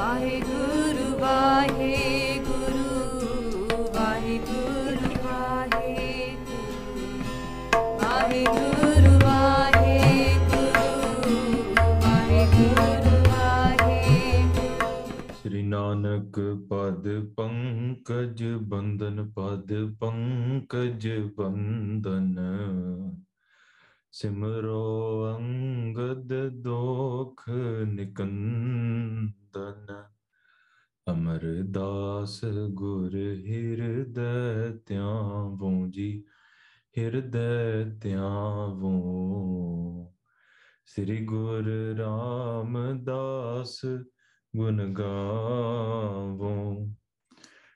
ਵਾਹਿਗੁਰੂ ਵਾਹਿਗੁਰੂ ਵਾਹਿਗੁਰੂ ਵਾਹਿਗੁਰੂ ਵਾਹਿਗੁਰੂ ਨਾਨਕ ਪਦ ਪੰਕਜ ਬੰਦਨ ਪਦ ਪੰਕਜ ਬੰਦਨ ਸਿਮਰੋ ਅੰਗਦ ਦੋਖ ਨਿਕੰ ਨਿਕੰਦਨ ਅਮਰਦਾਸ ਗੁਰ ਹਿਰਦੈ ਧਿਆਵੋ ਜੀ, ਹਿਰਦੈ ਧਿਆਵੋ। ਸ੍ਰੀ ਗੁਰ ਰਾਮਦਾਸ ਗੁਣ ਗਾਵੋ।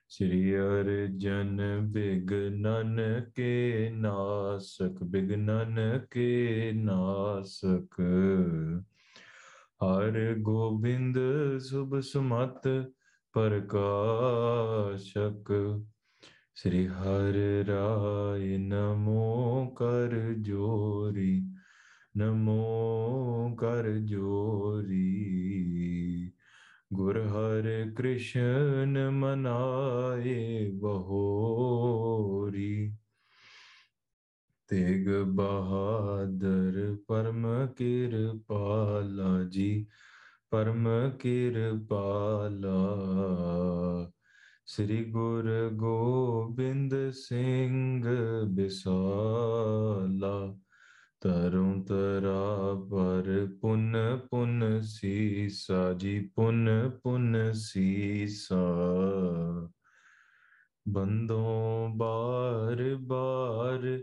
ਸ੍ਰੀ ਅਰਜਨ ਬਿਗਨਨ ਕੇ ਨਾਸਕ ਬਿਗਨਨ ਕੇ ਨਾਸਕ। हर गोविंद शुभ सुमत प्रकाशक। श्री हर राय नमो कर जोरी, नमो कर जोरी। गुर हर कृष्ण मनाए बहोरी। ਤੇਗ ਬਹਾਦਰ, ਪਰਮ ਕਿਰਪਾਲਾ ਜੀ, ਪਰਮ ਕਿਰਪਾਲਾ। ਸ੍ਰੀ ਗੁਰ ਗੋਬਿੰਦ ਸਿੰਘ ਬਿਸਾਲਾ ਤਰੁ ਤਰਾ ਪਰ ਪੁਨ ਪੁਨ ਸੀਸਾ ਜੀ, ਪੁਨ ਪੁਨ ਸੀਸਾ। ਬੰਦੋਂ ਬਾਰ ਬਾਰ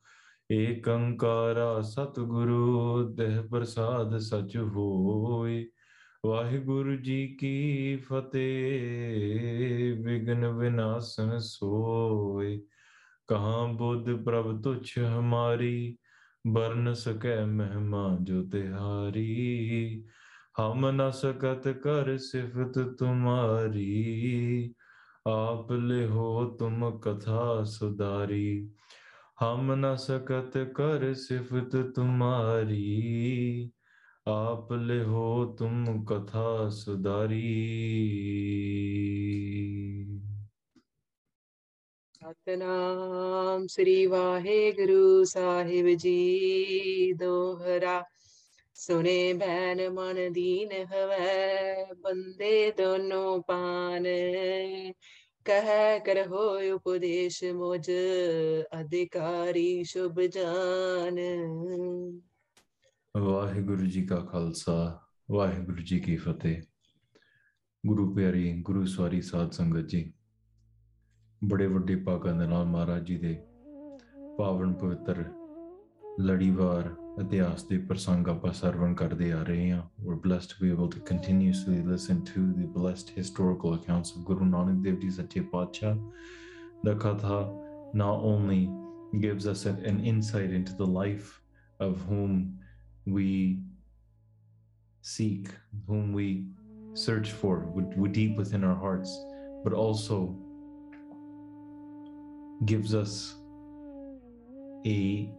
ਓੰਕਾਰਾ ਸਤਿਗੁਰੂ, ਦੇਹ ਪ੍ਰਸਾਦ ਸਚ ਹੋਏ। ਵਾਹਿਗੁਰੂ ਜੀ ਕੀ ਫਤਿਹ ਵਿਗਨ ਵਿਨਾਸ਼ਨ ਸੋਏ। ਕਹਾਂ ਬੁੱਧ ਪ੍ਰਭ ਤੁਛ ਹਮਾਰੀ ਬਰਨ ਸਕੈ ਮਹਿਮਾ ਜੋ ਤਿਹਾਰੀ। ਹਮ ਨ ਸਕਤ ਕਰ ਸਿਫਤ ਤੁਮਾਰੀ, ਆਪ ਲਿਹੋ ਤੁਮ ਕਥਾ हम न सकत कर सिफत तुम्हारी आप ले हो तुम कथा सुधारी ਸਤਨਾਮ ਸ੍ਰੀ ਵਾਹਿਗੁਰੂ ਸਾਹਿਬ ਜੀ, ਦੋਹਰਾ ਸੁਨੇ ਬੈਨ ਮਨ ਦੀਨ ਹਵੈ, ਬੰਦੇ ਦੋਨੋਂ ਪਾਨ। कह कर हो उपदेश मोज अधिकारी शुभ जान। वाहे गुरु जी का खालसा वाहे गुरु जी की फतेह। गुरु प्यारी, गुरु सवारी साध संगत जी। बड़े वे पाकंद महाराज जी के पावन पवित्र लड़ीवार ਇਤਿਹਾਸ ਦੇ ਪ੍ਰਸੰਗ ਆਪਾਂ ਸਰਵਣ ਕਰਦੇ ਆ ਰਹੇ ਹਾਂ we're blessed to be able to continuously listen to the blessed historical accounts of Guru Nanak Dev Ji Sache Pacha the katha not only gives us an, an insight into the life of whom we seek, whom we search for, with, with deep within our hearts, but also gives us a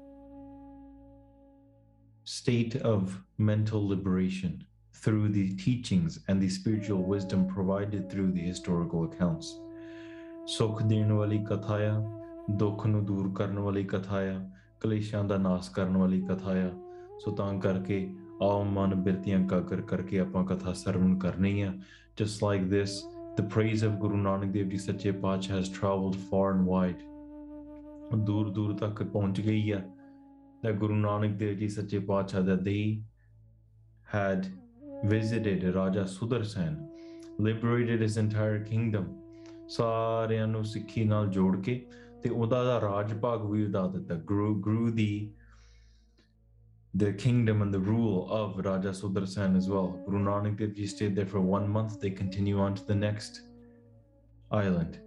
state of mental liberation through the teachings and the spiritual wisdom provided through the historical accounts. ਸੁਖ ਦੇਣ ਵਾਲੀ ਕਥਾ ਆ ਦੁੱਖ ਨੂੰ ਦੂਰ ਕਰਨ ਵਾਲੀ ਕਥਾ ਆ ਕਲੇਸ਼ਾਂ ਦਾ ਨਾਸ ਕਰਨ ਵਾਲੀ ਕਥਾ ਆ ਸੋ ਤਾਂ ਕਰਕੇ ਆਓ ਮਨ ਬਿਰਤੀਆਂ ਕਾਕਰ ਕਰਕੇ ਆਪਾਂ ਕਥਾ ਸਰਵਣ ਕਰਨੀ ਆ just like this the praise of Guru Nanak Dev Ji Sache Pacha has traveled far and wide ਦੂਰ ਦੂਰ ਤੱਕ ਪਹੁੰਚ ਗਈ ਆ that Guru Nanak Dev Ji Sache Pacha that they had visited Raja Sudarsan liberated his entire kingdom ਸਾਰਿਆਂ ਨੂੰ ਸਿੱਖੀ ਨਾਲ ਜੋੜ ਕੇ ਤੇ ਉਹਦਾ ਦਾ ਰਾਜ ਭਾਗ ਵੀ ਵਧਾ ਦਿੱਤਾ grew grew the the kingdom and the rule of Raja Sudarsan as well. Guru Nanak Dev Ji stayed there for one month. They continue on to the next island.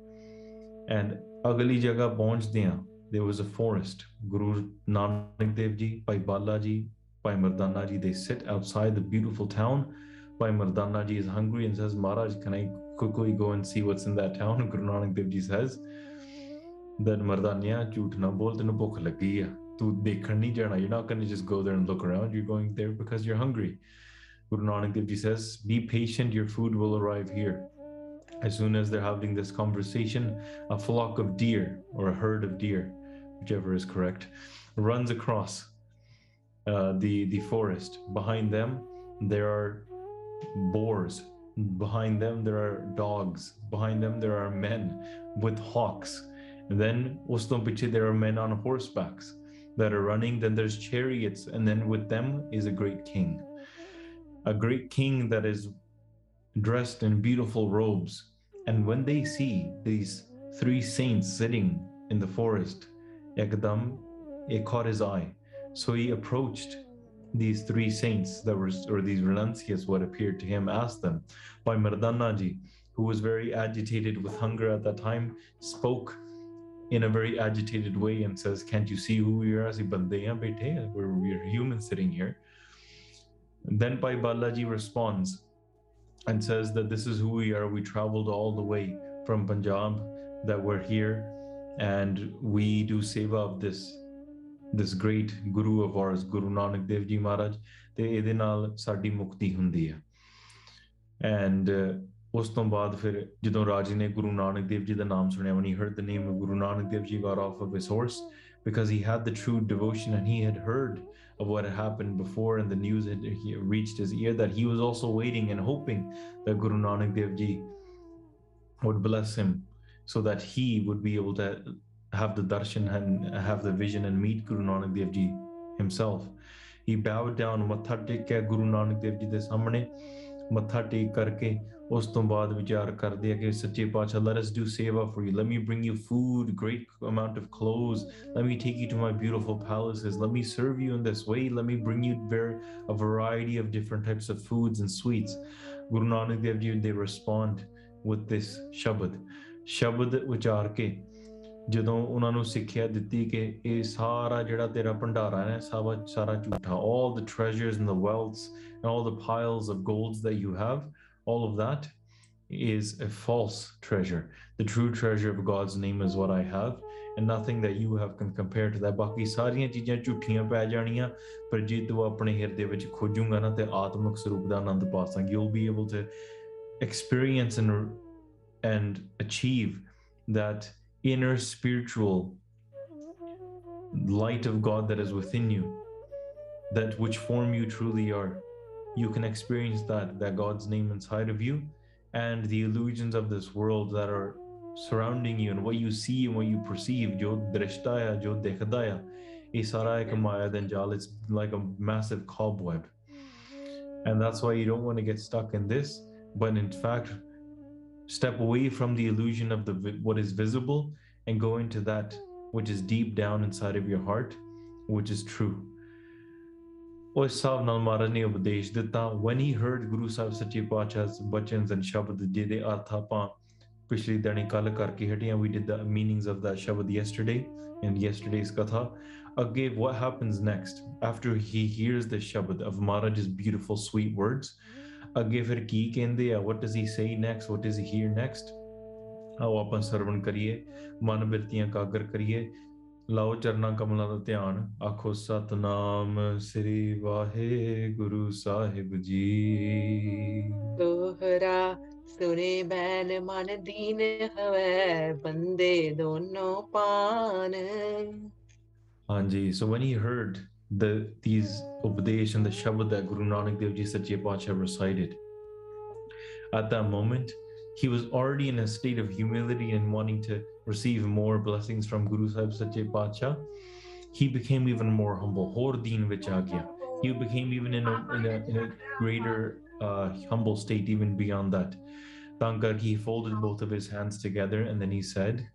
and ਅਗਲੀ ਜਗ੍ਹਾ ਪਹੁੰਚਦਿਆਂ there was a forest. Guru Nanak Dev Ji, Bhai Balaji, Bhai Mardana Ji, they sit outside the beautiful town. Bhai Mardana Ji is hungry and says, Maharaj, can I quickly go and see what's in that town? Guru Nanak Dev Ji says that Mardanya, jhoot na bol, tenu bhukh lagi You're not going to just go there and look around. You're going there because you're hungry. Guru Nanak Dev Ji says, be patient, your food will arrive here as soon as they're having this conversation a flock of deer or a herd of deer whichever is correct runs across uh, the the forest. Behind them there are boars. Behind them there are dogs. Behind them there are men with hawks. And then there are men on horsebacks that are running. Then there's chariots and then with them is a great king. A great king that is dressed in beautiful robes. And when they see these three saints sitting in the forest ekdam it caught his eye. So he approached these three saints that were or these renunciates what appeared to him asked them by mardana ji who was very agitated with hunger at that time spoke in a very agitated way and says can't you see who we are we're, we're humans sitting here. Then Bhai Balaji responds and says that this is who we are. We traveled all the way from Punjab, that we're here, and we do seva of this this great guru of ours, Guru Nanak Dev Ji Maharaj. ਤੇ ਇਹਦੇ ਨਾਲ ਸਾਡੀ ਮੁਕਤੀ ਹੁੰਦੀ ਹੈ and ਉਸ ਤੋਂ ਬਾਅਦ ਫਿਰ ਜਦੋਂ ਰਾਜੇ ਨੇ ਗੁਰੂ ਨਾਨਕ ਦੇਵ ਜੀ ਦਾ ਨਾਮ ਸੁਣਿਆ when he heard the name of Guru Nanak Dev Ji got off of his horse because he had the true devotion and he had heard of what had happened before and the news had he reached his ear that he was also waiting and hoping that Guru Nanak Dev Ji would bless him so that he would be able to have the darshan and have the vision and meet Guru Nanak Dev Ji himself. He bowed down ਮੱਥਾ ਟੇਕਿਆ ਗੁਰੂ ਨਾਨਕ ਦੇਵ ਜੀ ਦੇ ਸਾਹਮਣੇ ਮੱਥਾ ਟੇਕ ਕਰਕੇ ਉਸ ਤੋਂ ਬਾਅਦ ਵਿਚਾਰ ਕਰਦੇ ਆ ਕਿ ਸੱਚੇ ਪਾਤਸ਼ਾਹ let us do seva for you let me bring you food great amount of clothes let me take you to my beautiful palaces let me serve you in this way let me bring you ver- a variety of different types of foods and sweets Guru Nanak Dev Ji they respond with this shabad ਸ਼ਬਦ ਵਿਚਾਰ ਕੇ ਜਦੋਂ ਉਹਨਾਂ ਨੂੰ ਸਿੱਖਿਆ ਦਿੱਤੀ ਕਿ ਇਹ ਸਾਰਾ ਜਿਹੜਾ ਤੇਰਾ ਭੰਡਾਰਾ ਹੈ ਸਾਰਾ ਸਾਰਾ ਝੂਠਾ all the treasures and the wealths and all the piles of golds that you have all of that is a false treasure the true treasure of God's name is what I have and nothing that you have can compare to that ਬਾਕੀ ਸਾਰੀਆਂ ਚੀਜ਼ਾਂ ਝੂਠੀਆਂ ਪੈ ਜਾਣੀਆਂ ਪਰ ਜੇ ਤੂੰ ਆਪਣੇ ਹਿਰਦੇ ਵਿੱਚ ਖੋਜੂਗਾ ਨਾ ਤੇ ਆਤਮਿਕ ਸਰੂਪ ਦਾ ਆਨੰਦ ਪਾ ਸਕਾਂ you'll be able to experience and and achieve that inner spiritual light of God that is within you, that which form you truly are. you can experience that, that God's name inside of you, and the illusions of this world that are surrounding you, and what you see and what you perceive, jo drishta hai, jo dekhda hai, ek maya dan it's like a massive cobweb. And that's why you don't want to get stuck in this, but in fact, step away from the illusion of the what is visible and go into that which is deep down inside of your heart which is true ਉਸ ਹਿਸਾਬ ਨਾਲ ਮਹਾਰਾਜ ਨੇ ਉਪਦੇਸ਼ ਦਿੱਤਾ when he heard guru ਸਾਹਿਬ ਸੱਚੇ ਪਾਤਸ਼ਾਹ's ਬਚਨਸ and ਸ਼ਬਦ ਜਿਹਦੇ ਅਰਥ ਆਪਾਂ ਪਿਛਲੀ ਦਿਨੀ ਕੱਲ ਕਰਕੇ ਹਟੀਆਂ we did the meanings of the shabad yesterday and ਯੈਸਟਰਡੇਸ ਕਥਾ ਅੱਗੇ what happens next after he hears the shabad of maharaj's beautiful sweet words ਅੱਗੇ ਫਿਰ ਕੀ ਕਹਿੰਦੇ ਆ what does he say next what does he hear next ਆਓ ਆਪਾਂ ਸਰਵਣ ਕਰੀਏ ਮਨ ਬਿਰਤੀਆਂ ਕਾਗਰ ਕਰੀਏ ਲਾਓ ਚਰਨਾ ਕਮਲਾਂ ਦਾ ਧਿਆਨ ਆਖੋ ਸਤਨਾਮ ਸ੍ਰੀ ਵਾਹਿਗੁਰੂ ਸਾਹਿਬ ਜੀ ਦੋਹਰਾ ਸੁਰੇ ਬੈਨ ਮਨ ਦੀਨ ਹਵੈ ਬੰਦੇ ਦੋਨੋਂ ਪਾਨ ਹਾਂਜੀ so when he heard the these upadesh and the shabad that Guru Nanak Dev Ji Sache Pacha recited at that moment he was already in a state of humility and wanting to receive more blessings from Guru Sahib Sache Pacha, he became even more humble. Hordin Vichagya. He became even in a, in a, in a greater uh, humble state, even beyond that. Tankar, he folded both of his hands together and then he said,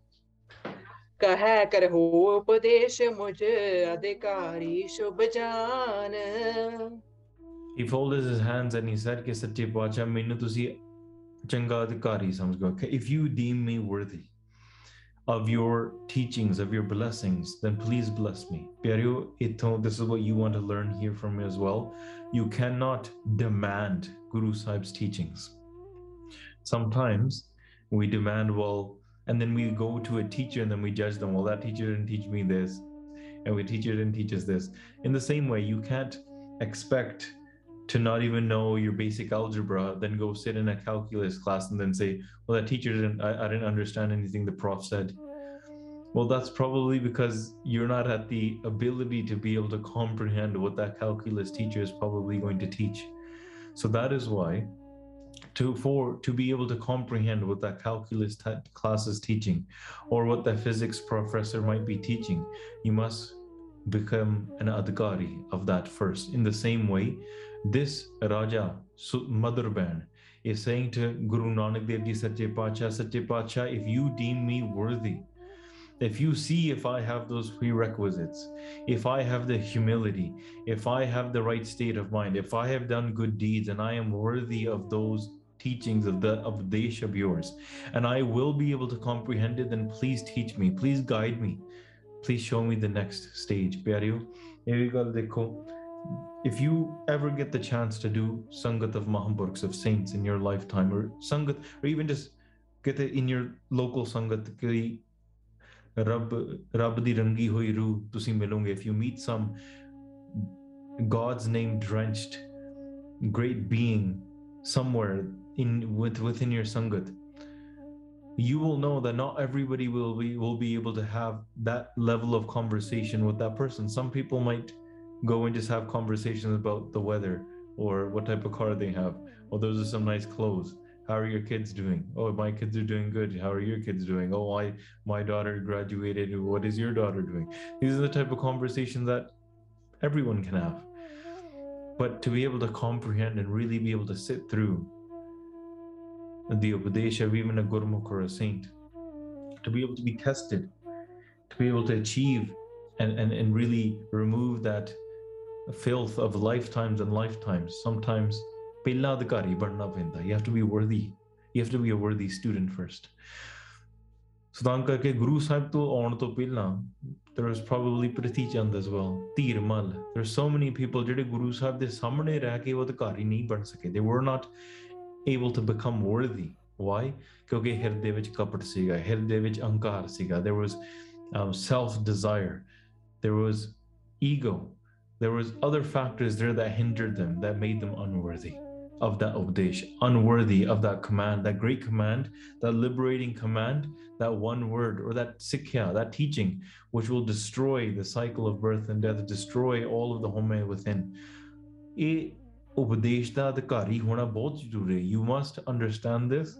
He folded his hands and he said कि सच्चे पाचा मैंने तुसी ਚੰਗਾ ਅਧਿਕਾਰੀ ਸਮਝ ਗਏ ਕਿ if you deem me worthy of your teachings, of your blessings, then please bless me. Pyareo, ito, this is what you want to learn here from me as well. You cannot demand Guru Sahib's teachings. Sometimes we demand, well, and then we go to a teacher and then we judge them. Well, that teacher didn't teach me this, and we teacher didn't teach us this. In the same way, you can't expect to not even know your basic algebra, then go sit in a calculus class and then say, well, that teacher didn't, I, I didn't understand anything the prof said. Well, that's probably because you're not at the ability to be able to comprehend what that calculus teacher is probably going to teach. So that is why to for to be able to comprehend what that calculus t- class is teaching or what the physics professor might be teaching, you must become an adhikari of that first. In the same way, this Raja, Madhurbain, is saying to Guru Nanak Dev Ji Sache Pacha, Sache Pacha, if you deem me worthy, if you see if I have those prerequisites, if I have the humility, if I have the right state of mind, if I have done good deeds and I am worthy of those teachings of the of Desh of yours, and I will be able to comprehend it, then please teach me, please guide me, please show me the next stage if you ever get the chance to do Sangat of Mahapurkhs of saints in your lifetime or Sangat or even just get it in your local Sangat ki Rab Rab hoi ru tusi if you meet some God's name drenched great being somewhere in with within your Sangat you will know that not everybody will be will be able to have that level of conversation with that person. Some people might go and just have conversations about the weather or what type of car they have. Oh those are some nice clothes. How are your kids doing? Oh my kids are doing good. How are your kids doing? Oh i my daughter graduated. What is your daughter doing? These are the type of conversations that everyone can have. But to be able to comprehend and really be able to sit through the Upadesh of even a Gurmukh or a saint, to be able to be tested, to be able to achieve and, and, and really remove that filth of lifetimes and lifetimes. Sometimes ਪਹਿਲਾਂ ਅਧਿਕਾਰੀ ਬਣਨਾ ਪੈਂਦਾ you have to be worthy you have to be a worthy student first ਸੋ ਤਾਂ ਕਰਕੇ ਗੁਰੂ ਸਾਹਿਬ ਤੋਂ ਆਉਣ ਤੋਂ ਪਹਿਲਾਂ there was probably Prithi Chand as well ਧੀਰ ਮਲ there are so many people ਜਿਹੜੇ ਗੁਰੂ ਸਾਹਿਬ ਦੇ ਸਾਹਮਣੇ ਰਹਿ ਕੇ ਉਹ ਅਧਿਕਾਰੀ ਨਹੀਂ ਬਣ ਸਕੇ they were not able to become worthy why ਕਿਉਂਕਿ ਹਿਰਦੇ ਵਿੱਚ ਕਪਟ ਸੀਗਾ ਹਿਰਦੇ ਵਿੱਚ ਅਹੰਕਾਰ ਸੀਗਾ there was um, self desire there was ego there was other factors there that hindered them that made them unworthy of that Upadesh, unworthy of that command, that great command, that liberating command, that one word or that sikhya, that teaching, which will destroy the cycle of birth and death, destroy all of the home within. ਇਹ Upadesh da adhikari hona bahut. You must understand this,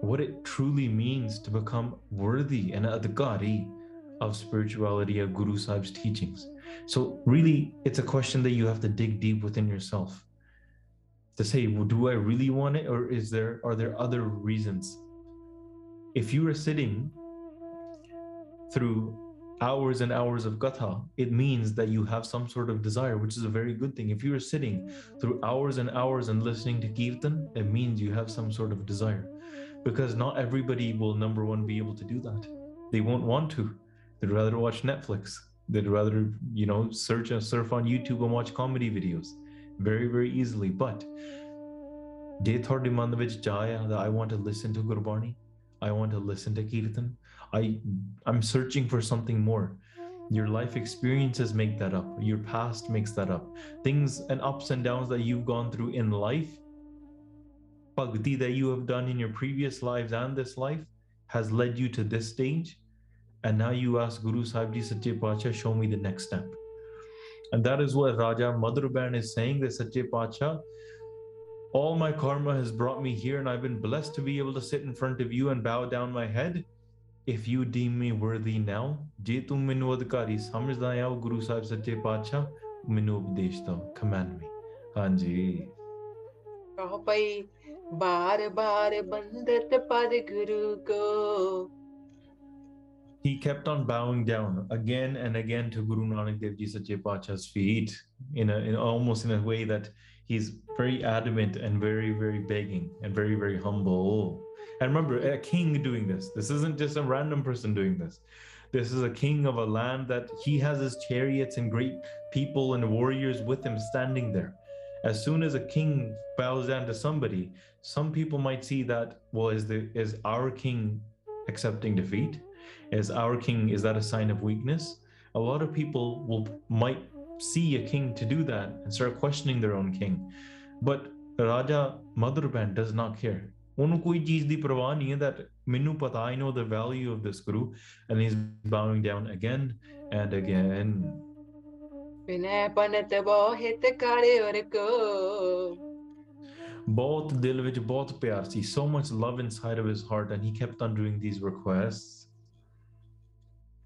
what it truly means to become worthy and adhikari of spirituality of Guru Sahib's teachings. So, really, it's a question that you have to dig deep within yourself to say, do I really want it, or is there are there other reasons? If you are sitting through hours and hours of katha, it means that you have some sort of desire, which is a very good thing. If you're sitting through hours and hours and listening to kirtan, it means you have some sort of desire. Because not everybody will, number one, be able to do that. They won't want to. They'd rather watch Netflix. They'd rather, you know, search and surf on YouTube and watch comedy videos very, very easily. But Dethar Dimanovic Jaya, that I want to listen to Gurbani, I want to listen to Kirtan, I I'm searching for something more. Your life experiences make that up. Your past makes that up. Things and ups and downs that you've gone through in life, bhakti that you have done in your previous lives and this life has led you to this stage. And now you ask Guru Sahib Ji Sache Pacha, show me the next step. And that is what Raja Madhurbain is saying that Sache Pacha, all my karma has brought me here, and I've been blessed to be able to sit in front of you and bow down my head. If you deem me worthy now, ਜੇ ਤੂੰ ਮੈਨੂੰ ਅਧਿਕਾਰੀ ਸਮਝਦਾ ਆ ਉਹ ਗੁਰੂ ਸਾਹਿਬ ਸੱਚੇ ਪਾਤਸ਼ਾਹ ਮੈਨੂੰ ਉਪਦੇਸ਼ ਦਿਓ command me ਹਾਂਜੀ ਕਹੋ ਪਈ ਬਾਰ ਬਾਰ ਬੰਦਤ ਪਦ ਗੁਰੂ ਕੋ he kept on bowing down again and again to Guru Nanak Dev Ji Sache Pacha's feet in a in almost in a way that he's very adamant and very very begging and very very humble And remember, a king doing this. This isn't just a random person doing this. This is a king of a land that he has his chariots and great people and warriors with him standing there. As soon as a king bows down to somebody, some people might see that, well, is the is our king accepting defeat? Is our king is that a sign of weakness? A lot of people will might see a king to do that and start questioning their own king. But Raja Madhurbain does not care. ਉਹਨੂੰ ਕੋਈ ਚੀਜ਼ ਦੀ ਪਰਵਾਹ ਨਹੀਂ that ਮੈਨੂੰ I know the value of this guru, and he's bowing down again and again. Both again both ਪਨਤ so much love inside of his heart and he kept on doing these requests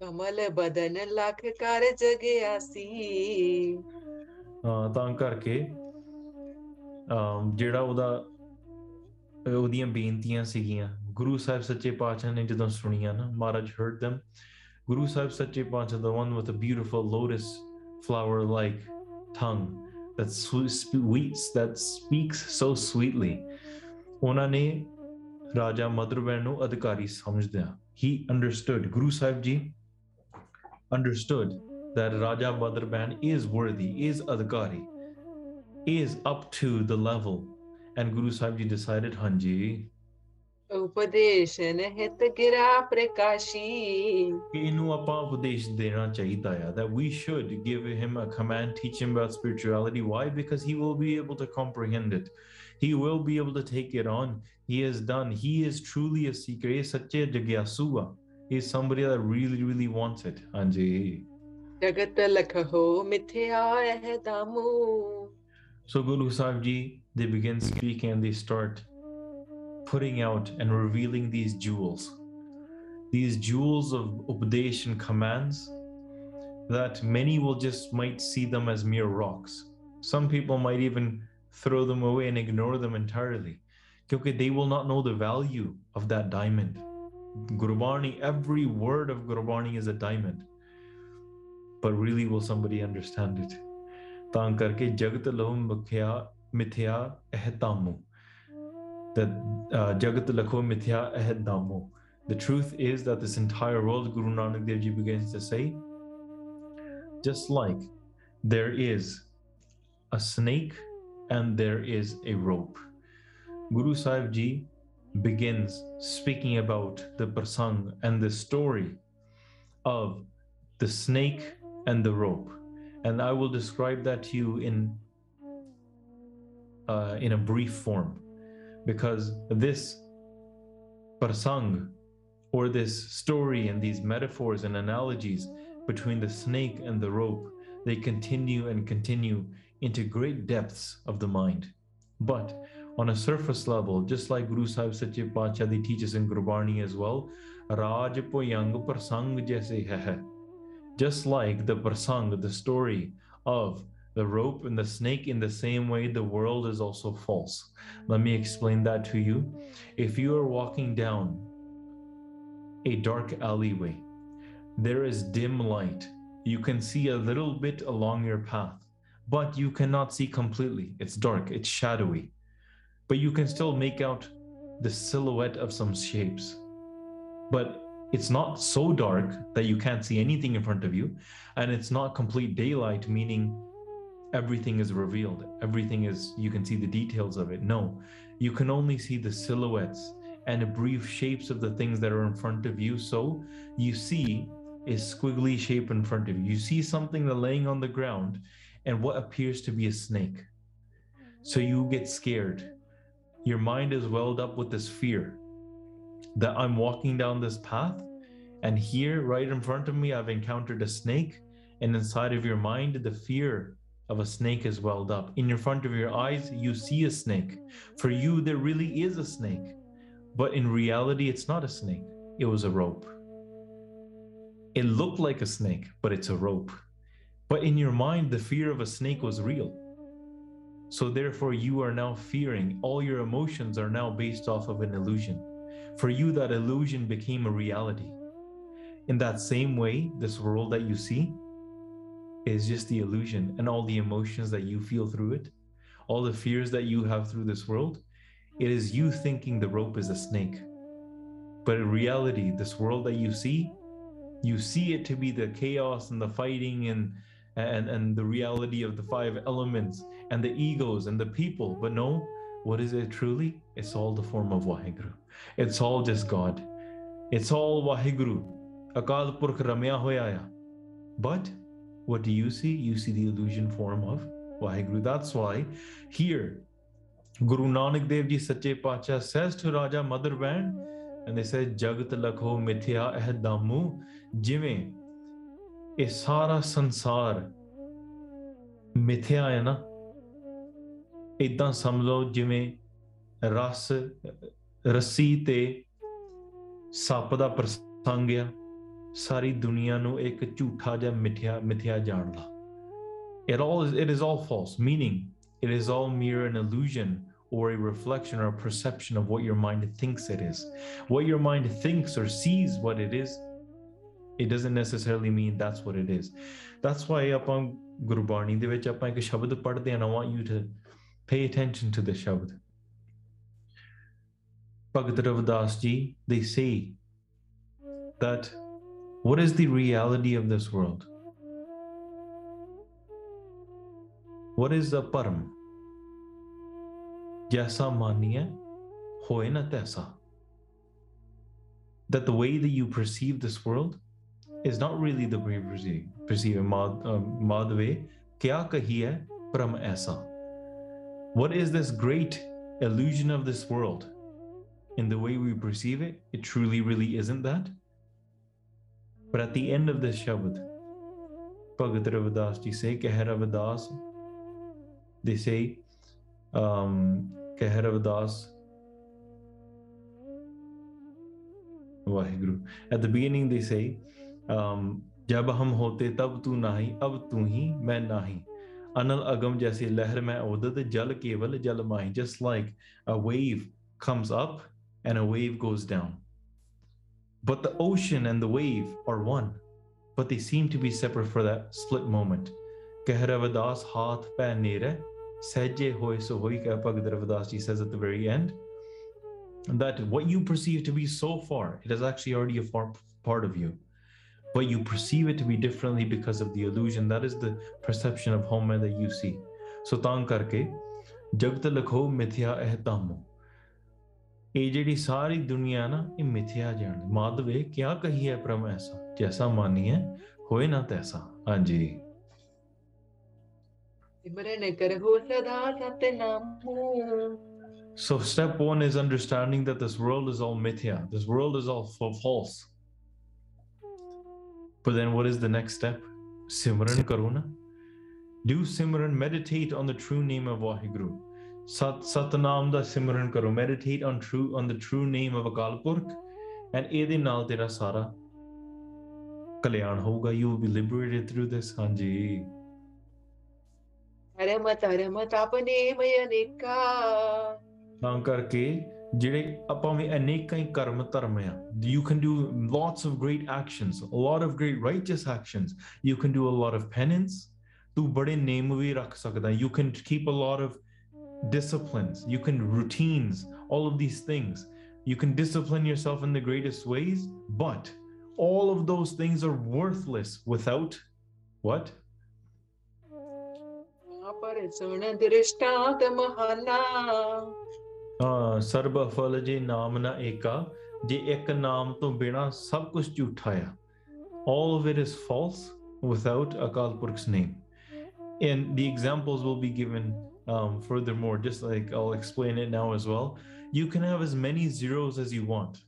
ਕਮਲ ਬਦਨ ਲਖ ਕਰ ਜਗਿਆ ਸੀ। ਅਹ ਤਾਂ ਕਰਕੇ, ਅਮ, ਜਿਹੜਾ ਉਹਦਾ, ਅਹ, ਉਹਦੀਆਂ ਬੇਨਤੀਆਂ ਸੀਗੀਆਂ, ਗੁਰੂ ਸਾਹਿਬ ਸੱਚੇ ਪਾਤਸ਼ਾਹ ਨੇ ਜਦੋਂ ਸੁਣੀਆਂ ਨਾ, ਮਹਾਰਾਜ heard them, ਗੁਰੂ ਸਾਹਿਬ ਸੱਚੇ ਪਾਤਸ਼ਾਹ the one with a beautiful lotus flower like tongue that sweets, that speaks so sweetly, ਉਹਨਾਂ ਨੇ ਰਾਜਾ ਮਧੁਰਬੈਣ ਨੂੰ ਅਧਿਕਾਰੀ ਸਮਝਦਿਆਂ he understood, ਗੁਰੂ ਸਾਹਿਬ ਜੀ understood that Raja Badrban is worthy, is adhikari, is up to the level. And Guru Sahib Ji decided, Hanji, ਉਪਦੇਸ਼ਨ ਹਿਤ ਗਿਰਾ ਪ੍ਰਕਾਸ਼ੀ ਇਹਨੂੰ ਆਪਾਂ ਉਪਦੇਸ਼ ਦੇਣਾ ਚਾਹੀਦਾ ਆ that we should give him a command teach him about spirituality why because he will be able to comprehend it he will be able to take it on he has done he is truly a seeker he is ਸੱਚੇ ਜਗਿਆਸੂ ਆ he's somebody that really, really wants it, Anji. So Guru Sahib Ji, they begin speaking and they start putting out and revealing these jewels, these jewels of Upadesh and commands that many will just might see them as mere rocks. Some people might even throw them away and ignore them entirely because they will not know the value of that diamond. Gurbani, every word of Gurbani is a diamond. But really, will somebody understand it? ਤਾਂ ਕਰਕੇ ਜਗਤ ਲਹੂ ਮਖਿਆ ਮਿਥਿਆ ਅਹਤਾਮੂ that uh, jagat lakho mithya ahdamu the truth is that this entire world guru nanak dev ji begins to say just like there is a snake and there is a rope guru sahib ji begins speaking about the prasang and the story of the snake and the rope and I will describe that to you in uh, in a brief form, because this prasang or this story and these metaphors and analogies between the snake and the rope they continue and continue into great depths of the mind. But on a surface level, just like Guru Sahib Sache Pachahi teaches in Gurbani as well, Raj Poyang Prasang Jaise hai just like the prasang, the story of the rope and the snake, in the same way, the world is also false. Let me explain that to you. If you are walking down a dark alleyway, there is dim light. You can see a little bit along your path, but you cannot see completely. It's dark, it's shadowy, but you can still make out the silhouette of some shapes. But it's not so dark that you can't see anything in front of you and it's not complete daylight meaning everything is revealed. Everything is you can see the details of it. No you can only see the silhouettes and brief shapes of the things that are in front of you. So you see a squiggly shape in front of you. You see something laying on the ground and what appears to be a snake. So you get scared your mind is welled up with this fear that I'm walking down this path, and here, right in front of me, I've encountered a snake, and inside of your mind, the fear of a snake is welled up. In your front of your eyes, you see a snake. For you, there really is a snake, but in reality, it's not a snake, it was a rope. It looked like a snake, but it's a rope. But in your mind, the fear of a snake was real. So, therefore, you are now fearing. All your emotions are now based off of an illusion. For you, that illusion became a reality. In that same way, this world that you see is just the illusion, and all the emotions that you feel through it, all the fears that you have through this world, it is you thinking the rope is a snake. But in reality, this world that you see, you see it to be the chaos and the fighting and and and the reality of the five elements and the egos and the people. But no, what is it truly? It's all the form of Waheguru. It's all just God. It's all Waheguru. Akal Purkh Ramya Hoya. But what do you see? You see the illusion form of Waheguru. That's why here Guru Nanak Dev Ji Sache Pacha says to Raja Mother Band, and they said, Jagat Lakho Mithya Eh Damu, ਜਿਵੇਂ ਇਹ ਸਾਰਾ ਸੰਸਾਰ ਮਿਥਿਆ ਹੈ ਨਾ ਇਦਾਂ ਸਮਝ ਲਓ ਜਿਵੇਂ ਰਸ ਰੱਸੀ ਤੇ ਸੱਪ ਦਾ ਪ੍ਰਸੰਗ ਆ ਸਾਰੀ ਦੁਨੀਆ ਨੂੰ ਇੱਕ ਝੂਠਾ ਜਿਹਾ ਮਿਥਿਆ ਮਿਥਿਆ ਜਾਣਦਾ it all is it is all false meaning it is all mere an illusion or a reflection or a perception of what your mind thinks it is what your mind thinks or sees what it is it doesn't necessarily mean that's what it is. That's why ਆਪਾਂ ਗੁਰਬਾਣੀ ਦੇ ਵਿੱਚ ਆਪਾਂ ਇੱਕ ਸ਼ਬਦ ਪੜ੍ਹਦੇ ਹਾਂ i want you to pay attention to ਸ਼ਬਦ Bhagat Ravidas ji they say that what is the reality of this world? What is the param? ਜੈਸਾ ਮਾਨੀਏ ਹੋਏ ਨਾ ਤੈਸਾ that the way that you perceive this world is not really the way you perceive, perceive Madhve, kya kahiye param aisa? What is this great illusion of this world? In the way we perceive it, it truly, really isn't that. But at the end of this Shabad, Bhagat Ravidas ji say, Keh they say, um, Keh Vaheguru. At the beginning, they say, um, जब हम होते तब तू नाही अब तू ही मैं नाही अनल अगम जैसे लहर में उदत जल केवल जल माही just like a wave comes up and a wave goes down but the ocean and the wave are one but they seem to be separate for that split moment ਕਹਿ ਰਵਿਦਾਸ ਹਾਥ ਪੈ ਨੇਰੇ ਸਹਿਜੇ ਹੋਏ ਸੋ ਹੋਈ ਕਹਿ Bhagat Ravidas ji says at the very end that what you perceive to be so far it is actually already a far part of you but you perceive it to be differently because of the illusion that is the perception of home that you see so ਤਾਂ ਕਰਕੇ ਜਗਤ ਲਖੋ ਮਿਥਿਆ ਇਹ ਤਾਮੋ ਇਹ ਜਿਹੜੀ ਸਾਰੀ ਦੁਨੀਆ ਨਾ ਇਹ ਮਿਥਿਆ ਜਾਣ ਮਾਧਵੇ ਕਿਆ ਕਹੀਏ ਪ੍ਰਮ ਐਸਾ ਜੈਸਾ ਮਾਨੀਏ ਹੋਏ ਨਾ ਤੈਸਾ ਹਾਂਜੀ ਸਿਮਰਨ ਕਰਹੁ ਸਦਾ ਸਤਨਾਮੁ So step one is understanding that this world is all mithya. This world is all fa- false. But then what is the next step? Simran Karuna. Do Simran, meditate on the true name of Vaheguru. Sat Satnam da Simran Karo. Meditate on true on the true name of Akal Purkh. And ਇਹਦੇ ਨਾਲ ਤੇਰਾ ਸਾਰਾ ਕਲਿਆਣ ਹੋਊਗਾ. You will be liberated through this. ਹਾਂਜੀ. ਧਰਮ ਧਰਮ ਤਪਨੇ ਮਯ ਨਿਕਾ ਤਾਂ ਕਰਕੇ ਜਿਹੜੇ ਆਪਾਂ ਵੀ ਅਨੇਕਾਂ ਹੀ ਕਰਮ ਧਰਮ ਆ you can do lots of great actions a lot of great righteous actions you can do a lot of penance ਤੂੰ ਬੜੇ ਨੇਮ ਵੀ ਰੱਖ ਸਕਦਾ you can keep a lot of disciplines you can routines all of these things you can discipline yourself in the greatest ways but all of those things are worthless without what ਪਰ ਸੁਣ ਦ੍ਰਿਸ਼ਟਾਂਤ ਮਹਾਨਾ ਹਾਂ ਸਰਬ ਫਲ ਜੇ ਨਾਮ ਨਾ ਏਕਾ ਜੇ ਇੱਕ ਨਾਮ ਤੋਂ ਬਿਨਾ ਸਭ ਕੁਝ ਝੂਠਾ ਆ all of it is false without Akal Purkh's name and the examples will be given um, furthermore just like I'll explain it now as well you can have as many zeros as you want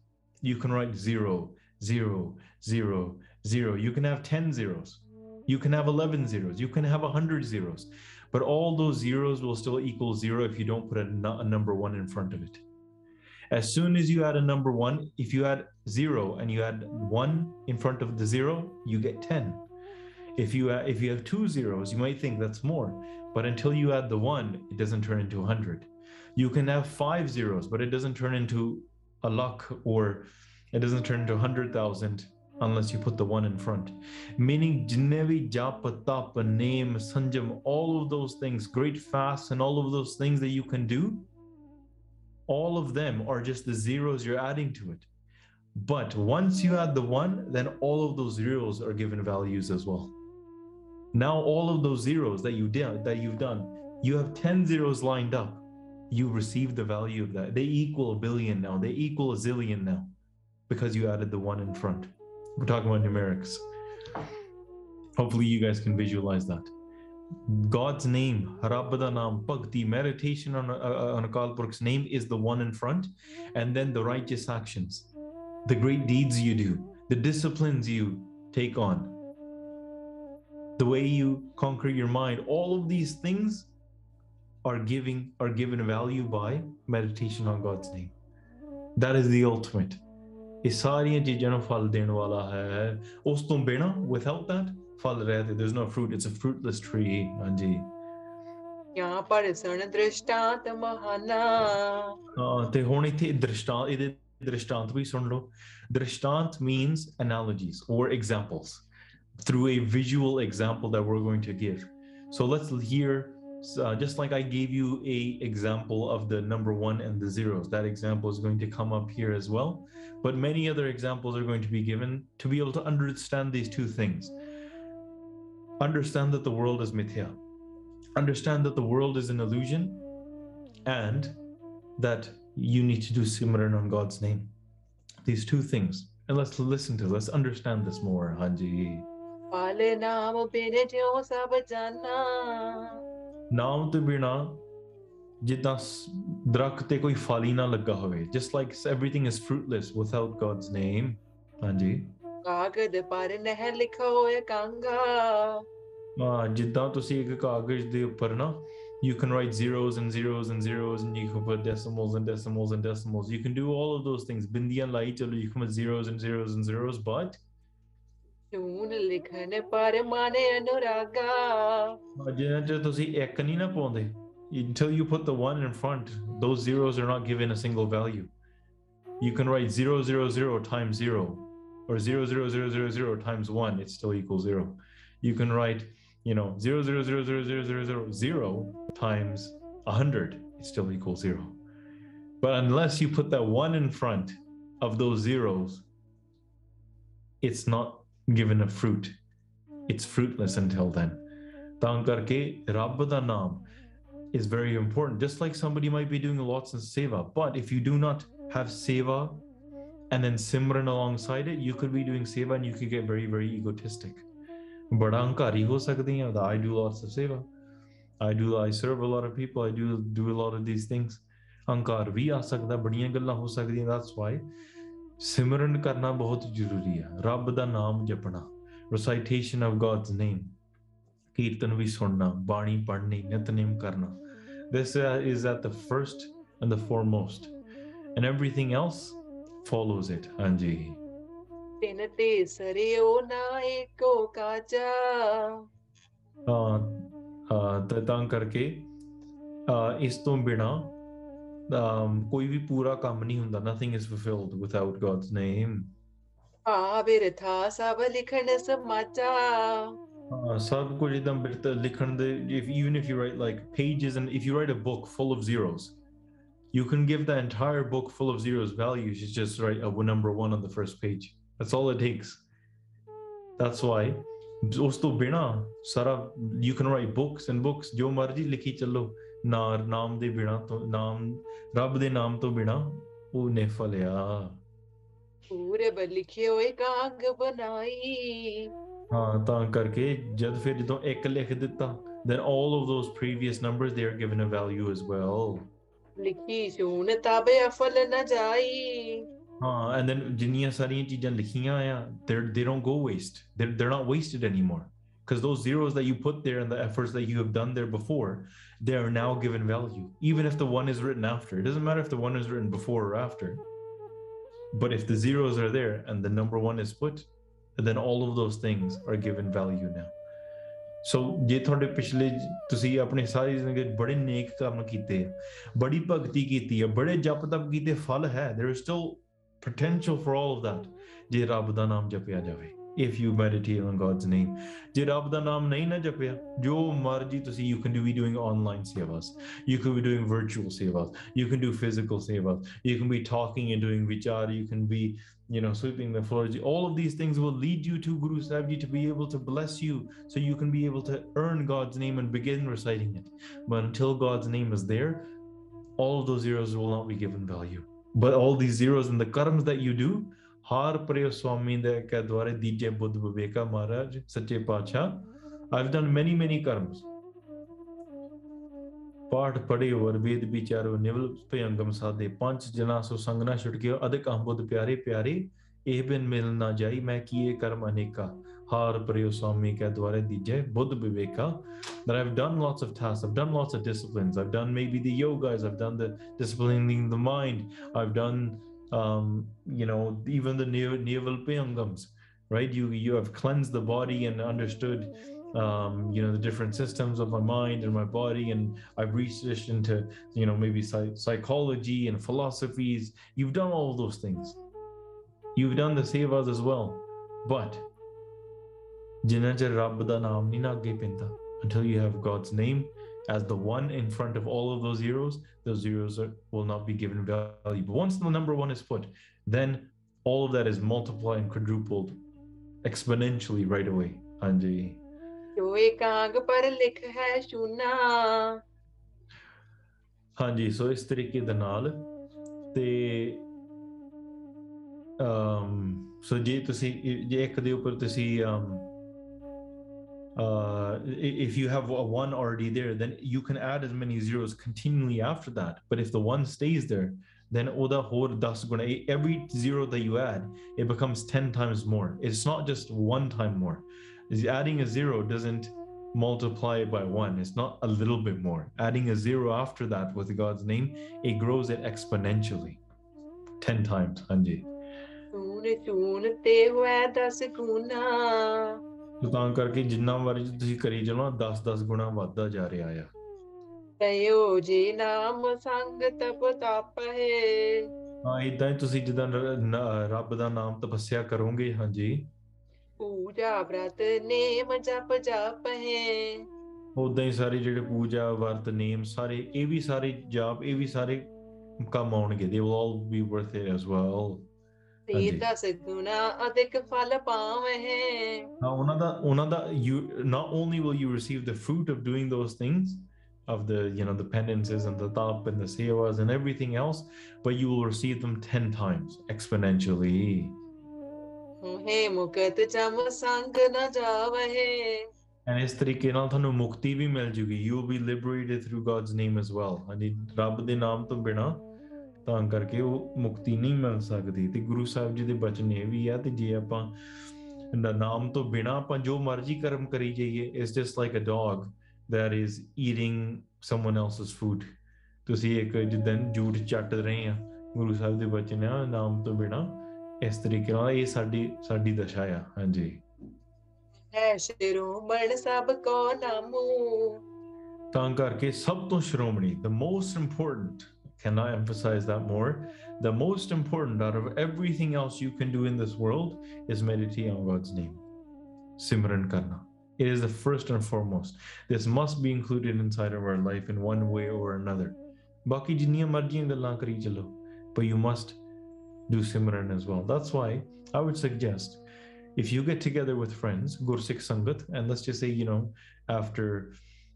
you can write zero zero zero zero you can have 10 zeros you can have 11 zeros you can have 100 zeros but all those zeros will still equal zero if you don't put a, number one in front of it. As soon as you add a number one, if you add zero and you add one in front of the zero, you get 10. If you add, if you have two zeros, you might think that's more, but until you add the one, it doesn't turn into 100. You can have five zeros, but it doesn't turn into a lakh or it doesn't turn into 100,000 unless you put the one in front. Meaning, Jinevi, Japa, Tapa, Name, Sanjam, all of those things, great fasts, and all of those things that you can do, all of them are just the zeros you're adding to it. But once you add the one, then all of those zeros are given values as well. Now all of those zeros that you did that you've done, you have 10 zeros lined up. You received the value of that. They equal a billion now. They equal a zillion now because you added the one in front. We're talking about numerics. Hopefully you guys can visualize that. God's name, Rabb da naam, bhakti, meditation on, uh, on Akalpurkh's name is the one in front, and then the righteous actions, the great deeds you do, the disciplines you take on, the way you conquer your mind, all of these things are giving are given value by meditation on God's name. That is the ultimate. ਇਹ ਸਾਰੀਆਂ ਚੀਜ਼ਾਂ ਨੂੰ ਫਲ ਦੇਣ ਵਾਲਾ ਹੈ ਉਸ ਤੋਂ ਬਿਨਾ ਵਿਦਆਊਟ ਦੈਟ ਫਲ ਰਹਤੇ there is no fruit it's a fruitless tree ਹਾਂਜੀ ਯਾ ਪਰ ਸਣ ਦ੍ਰਿਸ਼ਟਾਂਤ ਮਹਾਨਾ ਹਾਂ ਤੇ ਹੁਣ ਇੱਥੇ ਦ੍ਰਿਸ਼ਟਾਂਤ ਇਹਦੇ ਦ੍ਰਿਸ਼ਟਾਂਤ ਵੀ ਸੁਣ ਲਓ ਦ੍ਰਿਸ਼ਟਾਂਤ means analogies or examples through a visual example that we're going to give so let's hear uh, just like i gave you a example of the number one and the zeros that example is going to come up here as well but many other examples are going to be given to be able to understand these two things understand that the world is mithya understand that the world is an illusion and that you need to do simran on God's name. These two things. And let's listen to, let's understand this more, Hanji. पाले नाम बिन ज्यो सब जाना ਨਾਮ ਤੋਂ ਬਿਨਾ ਜਿੱਦਾਂ ਸ- ਦਰਖਤ ਤੇ ਕੋਈ ਫਲ ਹੀ ਨਾ ਲੱਗਾ ਹੋਵੇ just like everything is fruitless without God's name ਹਾਂਜੀ ਕਾਗਦ ਪਰ ਨਹਿ ਲਿਖੋ ਹੋਏ ਕਾਂਗਾ ਹਾਂ ਜਿੱਦਾਂ ਤੁਸੀਂ ਇੱਕ ਕਾਗਜ਼ ਦੇ ਉੱਪਰ ਨਾ you can write zeros and zeros and zeros and you can put decimals and decimals and decimals you can do all of those things bindiyan lai chalo you can put zeros and zeros and zeros but ਚੂਨ ਲਿਖਨ ਪਰ ਮਾਨੇ ਅਨੁਰਾਗਾ Uh, ਜਿੰਨਾ ਚਿਰ ਤੁਸੀਂ ਇੱਕ ਨਹੀਂ ਨਾ ਪਾਉਂਦੇ until you put the one in front those zeros are not given a single value you can write 0 0 0 times 0 or 0 0 0 0 0 times 1 it still equals 0 you can write you know 0 0 0 0 0 0 0 0 times 100 it still equals 0 but unless you put that one in front of those zeros it's not given a fruit it's fruitless until then ਤਾਂ ਕਰਕੇ ਰੱਬ ਦਾ ਨਾਮ is very important just like somebody might be doing lots of seva but if you do not have seva and then simran alongside it you could be doing seva and you could get very very egotistic ਬੜਾ ਹੰਕਾਰੀ ਹੋ ਸਕਦੀ ਹਾਂ I do lots of seva I do I serve a lot of people I do do a lot of these things ਹੰਕਾਰ ਵੀ ਆ ਸਕਦਾ ਬੜੀਆਂ ਗੱਲਾਂ ਹੋ ਸਕਦੀਆਂ that's why ਸਿਮਰਨ ਕਰਨਾ ਬਹੁਤ ਜ਼ਰੂਰੀ ਹੈ ਰੱਬ ਦਾ ਨਾਮ ਜਪਣਾ recitation of God's name ਕੀਰਤਨ ਵੀ ਸੁਣਨਾ ਬਾਣੀ ਪੜ੍ਹਨੀ ਨਿਤਨੇਮ ਕਰਨਾ this uh, is at the first and the foremost and everything else follows it ਹਾਂਜੀ ਤਿਨ ਤੇ ਸਰਿਓ ਨਾ ਏਕੋ ਕਾਜਾ ਹਾਂ ਤਾਂ ਕਰਕੇ ਇਸ ਤੋਂ ਬਿਨਾ ਕੋਈ ਵੀ ਪੂਰਾ ਕੰਮ ਨਹੀਂ ਹੁੰਦਾ nothing is fulfilled without God's name ਭਾਵਿਰ ਥਾ ਸਭ ਲਿਖਣ ਸਮਾਚਾ Uh, ਸਭ ਕੁਝ ਇਦਾਂ ਬਿਰਤ ਲਿਖਣ ਦੇ if even if you write like pages and if you write a book full of zeros you can give the entire book full of zeros values you just write a number one on the first page that's all it takes that's why ਉਸ ਤੋਂ ਬਿਨਾ ਸਾਰਾ you can write books and books ਜੋ ਮਰਜ਼ੀ ਲਿਖੀ ਚੱਲੋ ਨਾ ਨਾਮ ਦੇ ਬਿਨਾ ਤੋਂ ਨਾਮ ਰੱਬ ਦੇ ਨਾਮ ਤੋਂ ਬਿਨਾ ਉਹ ਨੇ ਫਲਿਆ ਪੂਰਬ ਲਿਖੇ ਹੋਏ ਕਾਂਗ ਬਣਾਈ ਹਾਂ ਤਾਂ ਕਰਕੇ ਜਦ ਫਿਰ ਜਦੋਂ ਇੱਕ ਲਿਖ ਦਿੱਤਾ then all of those previous numbers they are given a value as well ਲਿਖੀ ਸੂਨ ਤਾਬੇ ਅਫਲ ਨ ਜਾਈ ਹਾਂ and then ਜਿੰਨੀਆਂ ਸਾਰੀਆਂ ਚੀਜ਼ਾਂ ਲਿਖੀਆਂ ਆ they they don't go waste they're, they're not wasted anymore because those zeros that you put there and the efforts that you have done there before they are now given value even if the one is written after it doesn't matter if the one is written before or after but if the zeros are there and the number one is put then all of those things are given value now so ਜੇ ਤੁਹਾਡੇ ਪਿਛਲੇ ਜ- ਤੁਸੀਂ ਆਪਣੀ ਸਾਰੀ ਜ਼ਿੰਦਗੀ 'ਚ ਬੜੇ ਨੇਕ ਕੰਮ ਕੀਤੇ ਆ, ਬੜੀ ਭਗਤੀ ਕੀਤੀ ਹੈ ਬੜੇ ਜਪ ਤਪ ਕੀਤੇ ਫਲ ਹੈ there is still potential for all of that ਜੇ ਰੱਬ ਦਾ ਨਾਮ ਜਪਿਆ ਜਾਵੇ if you meditate on God's name. ਜੇ ਰੱਬ ਦਾ ਨਾਮ ਨਹੀਂ ਨਾ ਜਪਿਆ ਜੋ ਮਰਜੀ ਤੁਸੀਂ you can do be doing online sevas you could be doing virtual sevas you can do physical sevas you can be talking and doing vichar you can be you know sweeping the floors all of these things will lead you to Guru Sahib Ji to be able to bless you so you can be able to earn God's name and begin reciting it but until God's name is there all of those zeros will not be given value but all these zeros and the karmas that you do ਹਾਰ ਪ੍ਰਿਯ ਸਵਾਮੀ ਦੇ ਕਹਿ ਦੁਆਰੇ ਦੀਜੇ ਬੁੱਧ ਵਿਵੇਕਾ ਮਹਾਰਾਜ ਸੱਚੇ ਪਾਤਸ਼ਾਹ I've done many many karmas ਪਾਠ ਪੜੇ ਵਰ ਵੇਦ ਵਿਚਾਰੋ ਨਿਵਲ ਭਯੰਗਮ ਸਾਦੇ ਪੰਜ ਜਨਾ ਸੋ ਸੰਗ ਨਾ ਛੁਟ ਗਿਓ ਅਦਕ ਅੰਬੁਦ ਪਿਆਰੇ ਪਿਆਰੇ ਇਹ ਬਿਨ ਮਿਲ ਨਾ ਜਾਈ ਮੈਂ ਕੀਏ ਕਰਮ ਅਨੇਕਾ ਹਾਰ ਪ੍ਰਿਯ ਸਵਾਮੀ ਕਹਿ ਦੁਆਰੇ ਦੀਜੇ ਬੁੱਧ ਵਿਵੇਕਾ that I've done lots of tasks I've done lots of disciplines I've done maybe the yogas I've done the disciplining the mind I've done um, you know, even the neo neovilpiyangams, right? You you have cleansed the body and understood, um, you know, the different systems of my mind and my body, and I've researched into, you know, maybe psych psychology and philosophies. You've done all those things. You've done the sevas as well, but until you have God's name as the one in front of all of those zeros, those zeros are, will not be given value. But once the number one is put, then all of that is multiplied and quadrupled exponentially right away. Anji. ਜੋ ਇਕਾਂਗ ਪਰ ਲਿਖ ਹੈ ਸ਼ੂਨਾ ਹਾਂਜੀ ਸੋ ਇਸ ਤਰੀਕੇ ਦੇ ਨਾਲ ਤੇ um ਸੋ ਜੇ ਤੁਸੀਂ ਜੇ ਇੱਕ ਦੇ ਉੱਪਰ ਤੁਸੀਂ um uh if you have a one already there then you can add as many zeros continually after that. But if the one stays there then oda hor das guna every zero that you add it becomes 10 times more. It's not just one time more. Adding a zero doesn't multiply it by one. It's not a little bit more. Adding a zero after that with god's name it grows it exponentially. 10 times hanji ਸੋ ਤਾਂ ਕਰਕੇ ਜਿੰਨਾ ਵਾਰੀ ਤੁਸੀਂ ਕਰੀ ਚਲੋ 10 10 ਗੁਣਾ ਵੱਧਦਾ ਜਾ ਰਿਹਾ ਆ। ਤਯੋ ਜੀ ਨਾਮ ਸੰਗ ਤਪ ਤਪ ਹੈ। ਹਾਂ ਇਦਾਂ ਹੀ ਤੁਸੀਂ ਜਿੱਦਾਂ ਰੱਬ ਦਾ ਨਾਮ ਤਪੱਸਿਆ ਕਰੋਗੇ ਹਾਂਜੀ। ਪੂਜਾ ਬ੍ਰਤ ਨੇਮ ਜਪ ਜਪ ਹੈ। ਉਦਾਂ ਹੀ ਸਾਰੇ ਜਿਹੜੇ ਪੂਜਾ ਵਰਤ ਨੇਮ ਸਾਰੇ ਇਹ ਵੀ ਸਾਰੇ ਜਾਪ ਇਹ ਵੀ ਸਾਰੇ ਕੰਮ ਆਉਣਗੇ। They will all be worth it as well ਤੇ ਹਾਂਜੀ। ਦਸ ਗੁਨਾ ਅਧਿਕ ਫਲ ਪਾਵਹਿ Now, ਉਹਨਾਂ ਦਾ ਉਹਨਾਂ ਦਾ you not only will you receive the fruit of doing those things of the you know the penances and the tap and the sevas and everything else but you will receive them 10 times exponentially ਹੈ ਮੁਕਤ ਜਮ ਸੰਗ ਨ ਜਾਵਹਿ and ਇਸ ਤਰੀਕੇ ਨਾਲ ਤੁਹਾਨੂੰ ਮੁਕਤੀ ਵੀ ਮਿਲ ਜੂਗੀ you will be liberated through God's name as well ਹਾਂਜੀ ਰੱਬ ਦੇ ਨਾਮ ਤੋਂ ਬਿਨਾ ਤਾਂ ਕਰਕੇ ਉਹ ਮੁਕਤੀ ਨਹੀਂ ਮਿਲ ਸਕਦੀ। ਤੇ ਗੁਰੂ ਸਾਹਿਬ ਜੀ ਦੇ ਬਚਨ ਇਹ ਵੀ ਆ ਤੇ ਜੇ ਆਪਾਂ ਨਾਮ ਤੋਂ ਬਿਨਾ ਆਪਾਂ ਜੋ ਮਰਜ਼ੀ ਕਰਮ ਕਰੀ ਜਾਈਏ it's just like a dog that is eating someone else's food ਤੁਸੀਂ ਇੱਕ ਜਿੱਦਾਂ ਝੂਠ ਚੱਟ ਰਹੇ ਆ ਗੁਰੂ ਸਾਹਿਬ ਦੇ ਬਚਨ ਆ ਨਾਮ ਤੋਂ ਬਿਨਾ ਇਸ ਤਰੀਕੇ ਨਾਲ ਇਹ ਸਾਡੀ ਸਾਡੀ ਦਸ਼ਾ ਆ। ਹਾਂਜੀ। ਹੈ ਸ਼ਿਰੋਮਣ ਸਭ ਕੋ ਨਾਮੂ। ਤਾਂ ਕਰਕੇ ਸਭ ਤੋਂ Shiromani the most important cannot emphasize that more the most important out of everything else you can do in this world is meditate on God's name simran karna it is the first and foremost this must be included inside of our life in one way or another ਬਾਕੀ ਜਿੰਨੀਆਂ ਮਰਜ਼ੀਆਂ ਗੱਲਾਂ ਕਰੀ ਚੱਲੋ but you must do simran as well that's why i would suggest if you get together with friends gursikh sangat and let's just say you know after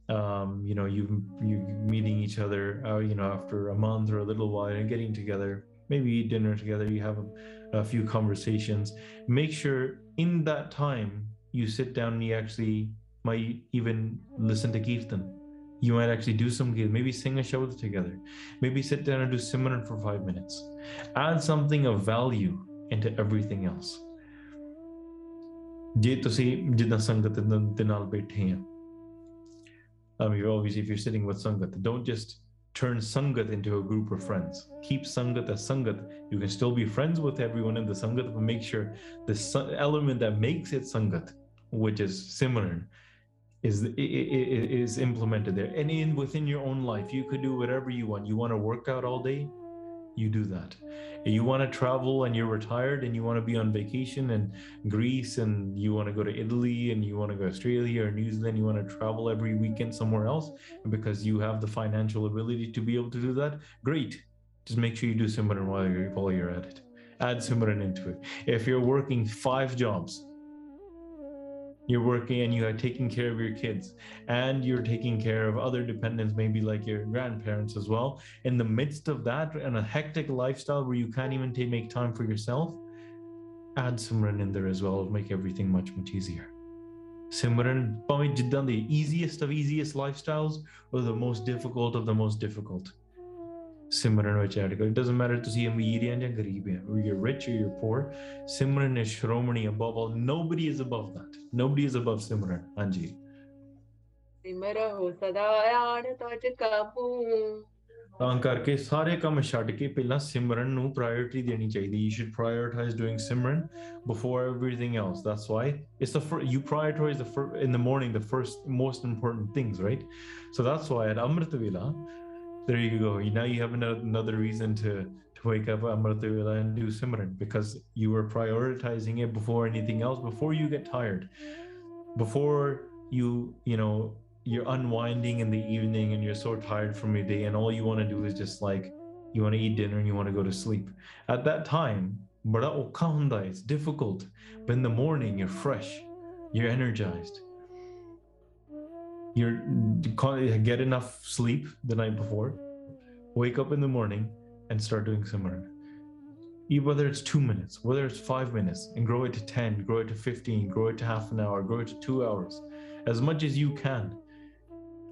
um, you know you you meeting each other uh, you know after a month or a little while and getting together maybe eat dinner together you have a, a few conversations make sure in that time you sit down and you actually might even listen to kirtan you might actually do some kirtan maybe sing a shabad together maybe sit down and do simran for five minutes add something of value into everything else ਜੇ ਤੁਸੀਂ ਜਿੱਦਾਂ ਸੰਗਤ ਦੇ ਦੇ ਨਾਲ ਬੈਠੇ ਆ I mean, obviously, if you're sitting with Sangat, don't just turn Sangat into a group of friends. Keep Sangat as Sangat. You can still be friends with everyone in the Sangat, but make sure the element that makes it Sangat, which is Simran, is, is implemented there. And in within your own life, you could do whatever you want. You want to work out all day? You do that. If you want to travel and you're retired and you want to be on vacation in Greece and you want to go to Italy and you want to go to Australia or New Zealand, you want to travel every weekend somewhere else, because you have the financial ability to be able to do that, great. Just make sure you do Simran while you're while you're at it. Add Simran into it. If you're working five jobs, you're working and you are taking care of your kids and you're taking care of other dependents maybe like your grandparents as well in the midst of that and a hectic lifestyle where you can't even take, make time for yourself add simran in there as well it'll make everything much much easier simran ਭਾਵੇਂ ਜਿੱਦਾਂ the easiest of easiest lifestyles or the most difficult of the most difficult ਸਿਮਰਨ ਵਿੱਚ add ਕਰੋ it doesn't matter ਤੁਸੀਂ ਅਮੀਰ ਜਾਂ ਜਾਂ ਗਰੀਬ ਹੈ or you're rich or you're poor Simran is Shiromani above all nobody is above that nobody is above ਸਿਮਰਨ ਹਾਂਜੀ ਸਿਮਰ ਹੋ ਸਦਾ ਆਣ ਤਜ ਕਾਬੂ ਤਾਂ ਕਰਕੇ ਸਾਰੇ ਕੰਮ ਛੱਡ ਕੇ ਪਹਿਲਾਂ ਸਿਮਰਨ ਨੂੰ ਪ੍ਰਾਇੋਰਟੀ ਦੇਣੀ ਚਾਹੀਦੀ you should prioritize doing Simran before everything else that's why it's the fir- you prioritize the fir- in the morning the first most important things right so that's why at amrit vela there you go. Now you have another, reason to to wake up Amrit Vela and do Simran because you were prioritizing it before anything else, before you get tired, before you, you know, you're unwinding in the evening and you're so tired from your day and all you want to do is just like you want to eat dinner and you want to go to sleep. At that time, it's difficult. But in the morning, you're fresh, you're energized, you're get enough sleep the night before wake up in the morning and start doing simran whether it's two minutes whether it's five minutes and grow it to 10 grow it to 15 grow it to half an hour grow it to two hours as much as you can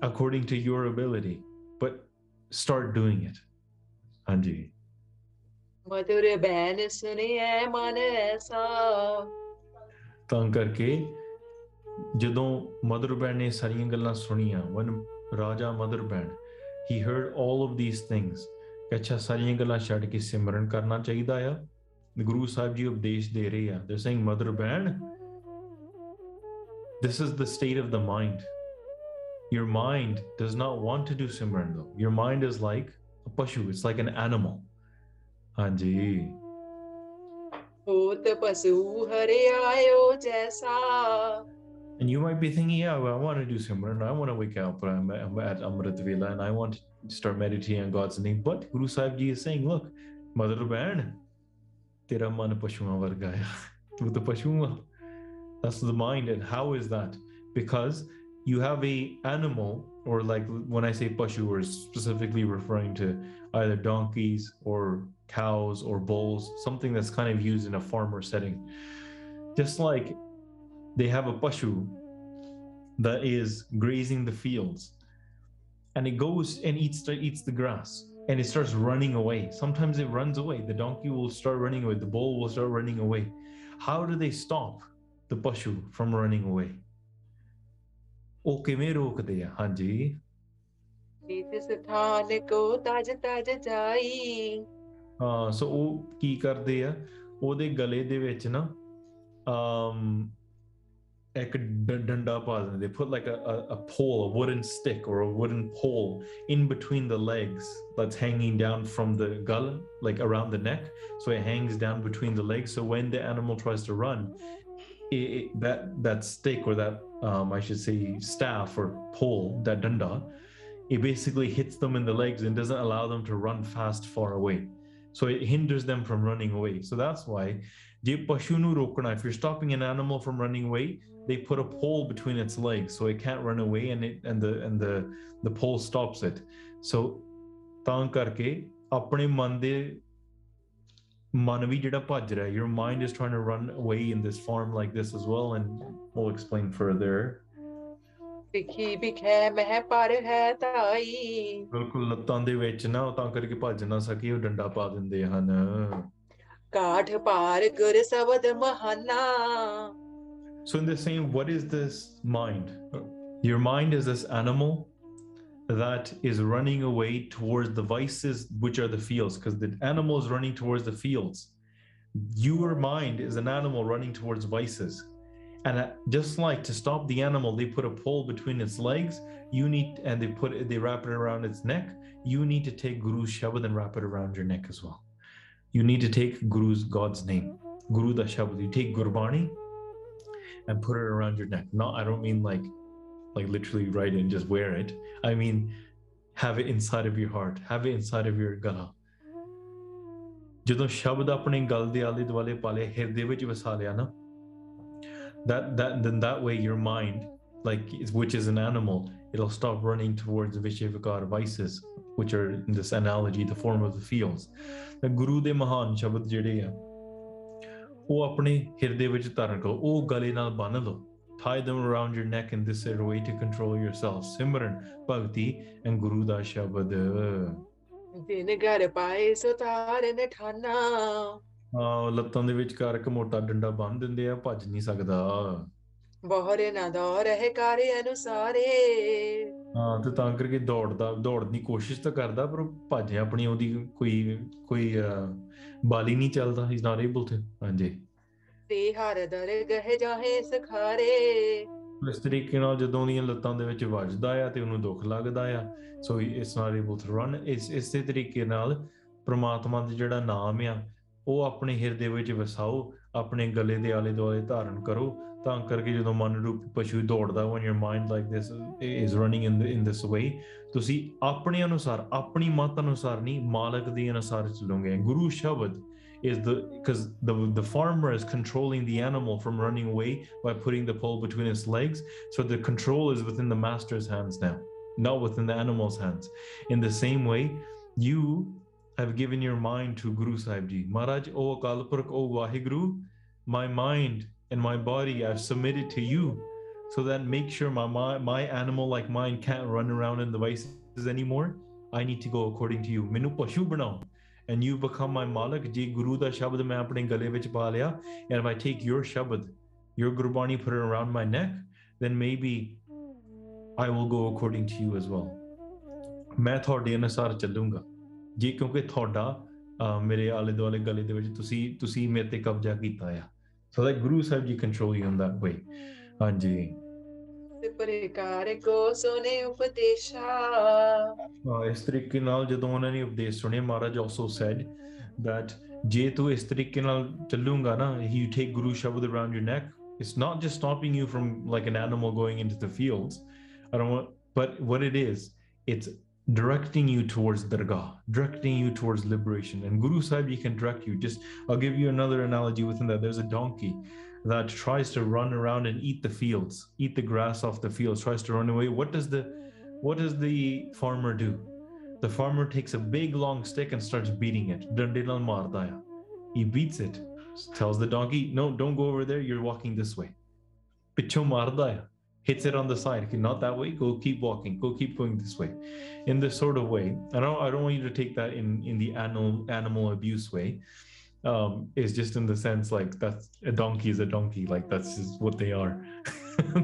according to your ability but start doing it. Anji. मधुर बहन ਜਦੋਂ mother ਬੈਣ ਨੇ ਸਾਰੀਆਂ ਗੱਲਾਂ ਸੁਣੀਆਂ when ਰਾਜਾ mother ਬੈਣ he heard all of these things ਕਿ ਅੱਛਾ ਸਾਰੀਆਂ ਗੱਲਾਂ ਛੱਡ ਕੇ ਸਿਮਰਨ ਕਰਨਾ ਚਾਹੀਦਾ ਆ ਗੁਰੂ ਸਾਹਿਬ ਜੀ ਉਪਦੇਸ਼ ਦੇ ਰਹੇ ਆ they're saying mother ਬੈਣ this is the state of the mind your mind does not want to do simran though your mind is like a pashu it's like an animal ਹਾਂਜੀ ਹੋਤ ਪਸੂ ਹਰਿ ਆਇਓ ਜੈਸਾ and you might be thinking, yeah, well, I want to do Simran, I want to wake up, but I'm, I'm at Amrit Vela and I want to start meditating on God's name. But Guru Sahib Ji is saying, look, Madhurbain, tera man pashuan varga hai. Tu to pashuan. That's the mind. And how is that? Because you have a animal, or like when I say pashu, we're specifically referring to either donkeys or cows or bulls, something that's kind of used in a farmer setting. Just like they have a pashu that is grazing the fields and it goes and eats eats the grass and it starts running away sometimes it runs away the donkey will start running away the bull will start running away how do they stop the pashu from running away ਉਹ ਕਿਵੇਂ ਰੋਕਦੇ ਆ ਹਾਂਜੀ ਨਿਤ ਸਥਾਨ ਕੋ ਤਜ ਤਜ ਜਾਈ ਹਾਂ ਸੋ ਉਹ ਕੀ ਕਰਦੇ ਆ ਉਹਦੇ ਗਲੇ ਦੇ ਵਿੱਚ ਨਾ um ek. They put like a, a, a pole, a wooden stick or a wooden pole in between the legs that's hanging down from the gala, like around the neck. So it hangs down between the legs. So when the animal tries to run, it, it, that that stick or that um, I should say staff or pole, that danda, it basically hits them in the legs and doesn't allow them to run fast far away. So it hinders them from running away. So that's why, if you're stopping an animal from running away, they put a pole between its legs so it can't run away and it and the and the the pole stops it so ਤਾਂ ਕਰਕੇ ਆਪਣੇ ਮਨ ਦੇ ਮਨ ਵੀ ਜਿਹੜਾ ਭੱਜ ਰਿਹਾ your mind is trying to run away in this form like this as well and we'll explain further ਵਿਖੀ ਵਿਖੈ ਮਹਿ ਪਰ ਹੈ ਤਾਈ ਬਿਲਕੁਲ ਲੱਤਾਂ ਦੇ ਵਿੱਚ ਨਾ ਤਾਂ ਕਰਕੇ ਭੱਜ ਨਾ ਸਕੇ ਉਹ ਡੰਡਾ ਪਾ ਦਿੰਦੇ ਹਨ ਕਾਠ ਪਾਰ ਗੁਰ ਸਬਦ ਮਹਾਨਾ so, in the same, what is this mind? Your mind is this animal that is running away towards the vices, which are the fields, because the animal is running towards the fields. Your mind is an animal running towards vices. And uh, just like to stop the animal, they put a pole between its legs. You need, and they put it, they wrap it around its neck. you need to take Guru's Shabad and wrap it around your neck as well. You need to take Guru's God's name, Guru da Shabad. You take Gurbani and put it around your neck. Not, I don't mean like, like literally write it and just wear it. I mean, have it inside of your heart, have it inside of your gala. ਜਦੋਂ ਸ਼ਬਦ ਆਪਣੀ ਗਲ ਦੇ ਆਲੇ ਦੁਆਲੇ ਪਾ ਲਿਆ ਹਿਰਦੇ ਵਿੱਚ ਵਸਾ ਲਿਆ ਨਾ that that then that way your mind like is- which is an animal it'll stop running towards the vishivikar vices which are in this analogy the form of the fields the guru ਦੇ ਮਹਾਨ ਸ਼ਬਦ ਜਿਹੜੇ ਆ ਉਹ ਆਪਣੇ ਹਿਰਦੇ ਵਿੱਚ ਧਾਰਨ ਕਰੋ ਉਹ ਗਲੇ ਨਾਲ ਬੰਨ ਲਓ tie them around your neck in this way to control yourself simran bhakti and guru da shabad ਘਰ ਪਾਏ ਸੋ ਤਾਰਨ ਠਾਨਾ ਆ ਲੱਤਾਂ ਦੇ ਵਿਚਕਾਰ ਇੱਕ ਮੋਟਾ ਡੰਡਾ ਬੰਨ ਦਿੰਦੇ ਆ ਭੱਜ ਨਹੀਂ ਸਕਦਾ ਬਹੁਰੇ ਨਾ ਦੌਰ ਹੈ ਕਾਰੇ ਅਨੁਸਾਰੇ ਹਾਂ ਤੇ ਤਾਂ ਕਰਕੇ ਦੌੜਦਾ ਦੌੜਨ ਦੀ ਕੋਸ਼ਿਸ਼ ਤਾਂ ਕਰਦਾ ਪਰ ਭੱਜ ਆਪਣੀ ਉਹਦੀ ਕੋਈ ਕੋਈ ਬਲ ਨਹੀਂ ਚੱਲਦਾ ਨਾਟ ਏਬਲ ਟੂ ਹਾਂਜੀ। ਤੇ ਹਰ ਦਰ ਗਹਿ ਜਾਹੇ ਸਖਾਰੇ। ਇਸ ਤਰੀਕੇ ਨਾਲ ਜਦੋਂ ਉਹਦੀਆਂ ਲੱਤਾਂ ਦੇ ਵਿੱਚ ਵੱਜਦਾ ਆ ਤੇ ਉਹਨੂੰ ਦੁੱਖ ਲੱਗਦਾ ਆ so it's not able to run ਇਸ ਇਸੇ ਤਰੀਕੇ ਨਾਲ ਪ੍ਰਮਾਤਮਾ ਦਾ ਜਿਹੜਾ ਨਾਮ ਆ ਉਹ ਆਪਣੇ ਹਿਰਦੇ ਵਿੱਚ ਵਸਾਓ ਆਪਣੇ ਗਲੇ ਦੇ ਆਲੇ ਦੁਆਲੇ ਧਾਰਨ ਕਰੋ ਤਾਂ ਕਰਕੇ ਜਦੋਂ ਮਨ ਰੂਪੀ ਪਸ਼ੂ ਦੌੜਦਾ when your mind like this is running in the, in this way ਤੁਸੀਂ ਆਪਣੇ ਅਨੁਸਾਰ ਆਪਣੀ ਮਤ ਅਨੁਸਾਰ ਨਹੀਂ ਮਾਲਕ ਦੇ ਅਨੁਸਾਰ ਚੱਲੋਗੇ ਗੁਰੂ ਸ਼ਬਦ is the because the the farmer is controlling the animal from running away by putting the pole between its legs so the control is within the master's hands now not within the animal's hands in the same way you have given your mind to guru sahib ji maharaj o akal purkh o waheguru my mind and my body i've submitted to you so that make sure my, my my animal like mine can't run around in the vices anymore i need to go according to you minu pashu banao and you become my malik ji guru da shabad main apne gale vich pa liya and if i take your shabad your gurbani put it around my neck then maybe i will go according to you as well ਮੈਂ ਤੁਹਾਡੇ ਅਨੁਸਾਰ ਚੱਲੂੰਗਾ ਜੇ ਕਿਉਂਕਿ ਤੁਹਾਡਾ ਅਹ, ਮੇਰੇ ਆਲੇ ਦੁਆਲੇ ਗਲੇ ਦੇ ਵਿੱਚ ਤੁਸੀਂ ਤੁਸੀਂ ਮੇਰੇ ਤੇ ਕਬਜ਼ਾ ਕੀਤਾ ਆ so that guru sahib ji control you in that way ਹਾਂਜੀ ਤੇ ਪ੍ਰਕਾਰ ਕੋ ਸੋਨੇ ਉਪਦੇਸ਼ਾ ਅਹ ਇਸ ਤਰੀਕੇ ਨਾਲ ਜਦੋਂ ਉਹਨਾਂ ਨੇ ਉਪਦੇਸ਼ ਸੁਣੇ ਮਹਾਰਾਜ also said that ਜੇ ਤੂੰ ਇਸ ਤਰੀਕੇ ਨਾਲ ਚੱਲੂਗਾ ਨਾ you take guru shabad around your neck it's not just stopping you from like an animal going into the fields i don't want but what it is it's directing you towards dargah directing you towards liberation and guru sahib he can direct you just i'll give you another analogy within that there's a donkey that tries to run around and eat the fields eat the grass off the fields tries to run away what does the what does the farmer do? The farmer takes a big long stick and starts beating it. Dande nal marda. He beats it, tells the donkey, No, don't go over there, you're walking this way. Picho marda hai. Hits it on the side. Okay, not that way, go keep walking, go keep going this way. In this sort of way. I don't I don't want you to take that in, in the animal animal abuse way. Um, it's just in the sense like that's a donkey is a donkey, like that's just what they are.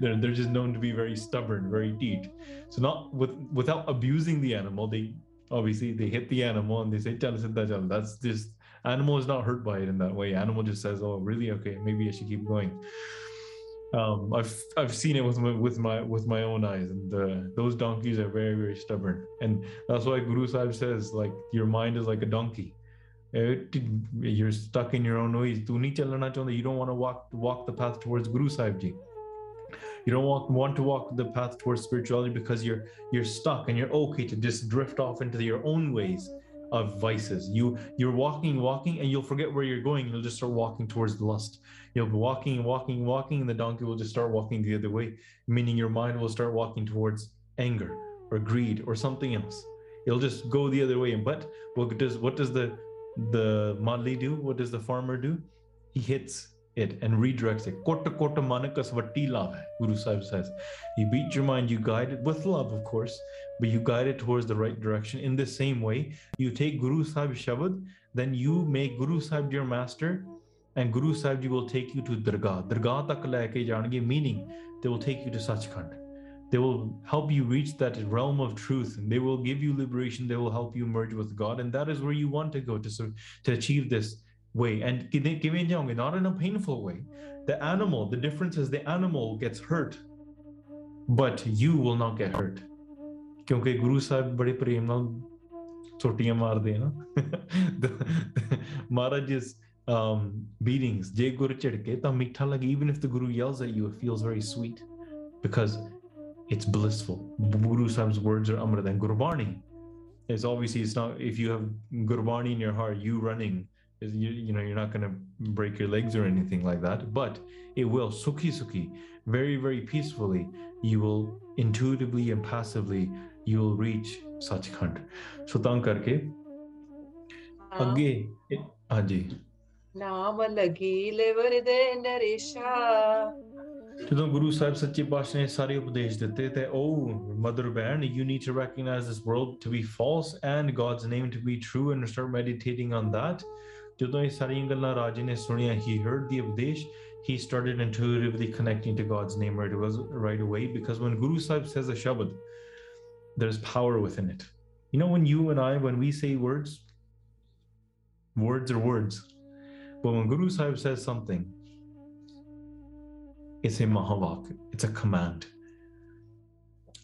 they're they're just known to be very stubborn, very deed. So not with without abusing the animal, they obviously they hit the animal and they say "Chal siddha chal." That's just animal is not hurt by it in that way. Animal just says, "Oh, really? Okay, maybe I should keep going." um, I've I've seen it with my, with my with my own eyes, and uh, those donkeys are very very stubborn, and that's why Guru Sahib says like your mind is like a donkey, uh, you're stuck in your own ways. You don't want to walk walk the path towards Guru Sahib Ji. You don't want, want to walk the path towards spirituality because you're you're stuck and you're okay to just drift off into your own ways of vices. You you're walking, walking, and you'll forget where you're going. You'll just start walking towards lust. You'll be walking, walking, walking, and the donkey will just start walking the other way, meaning your mind will start walking towards anger or greed or something else. It'll just go the other way. But what does what does the the madli do? What does the farmer do? He hits it and redirects it. Kota kota manakas vatti Guru Sahib says. You beat your mind, you guide it with love, of course, but you guide it towards the right direction. In the same way, you take Guru Sahib Shabad, then you make Guru Sahib your master, and Guru Sahib Ji will take you to Dargah. Dargah tak jange, meaning they will take you to Sachkhand. They will help you reach that realm of truth, and they will give you liberation. They will help you merge with God, and that is where you want to go to to achieve this way. And kive- kive jaonge, not in a painful way. The animal, the difference is the animal gets hurt, but you will not get hurt. ਕਿਉਂਕਿ ਗੁਰੂ ਸਾਹਿਬ ਬੜੇ ਪ੍ਰੇਮ ਨਾਲ ਛੋਟੀਆਂ ਮਾਰਦੇ ਆ ਨਾ ਮਹਾਰਾਜ ਇਸ um, beatings ਜੇ ਗੁਰੂ ਝਿੜਕੇ ਤਾਂ ਮਿੱਠਾ ਲੱਗੇ even if the guru yells at you it feels very sweet because it's blissful guru sahib's words are amrit and gurbani is obviously it's not if you have gurbani in your heart you running is you, you know you're not going to break your legs or anything like that but it will sukhi sukhi very very peacefully you will intuitively and passively you will reach sachkhand so ਤਾਂ ਕਰਕੇ ਨਾਮ- ਅੱਗੇ ਇਹ- ਹਾਂਜੀ ਨਾਮ ਲਗੀ liver ਦੇ ਨਰੇਸ਼ਾ ਜਦੋਂ ਗੁਰੂ ਸਾਹਿਬ ਸੱਚੇ ਪਾਤਸ਼ਾਹ ਨੇ ਸਾਰੇ ਉਪਦੇਸ਼ ਦਿੱਤੇ ਤੇ ਉਹ mother ban you need to recognize this world to be false and God's name to be true and start meditating on that ਜਦੋਂ ਇਹ ਸਾਰੀਆਂ ਗੱਲਾਂ ਰਾਜੇ ਨੇ ਸੁਣੀਆਂ he heard the ਉਪਦੇਸ਼ he started intuitively connecting to God's name right, was right away because when Guru Sahib says a shabad there's power within it you know when you and I when we say words words are words but when Guru Sahib says something it's a mahavak, it's a command.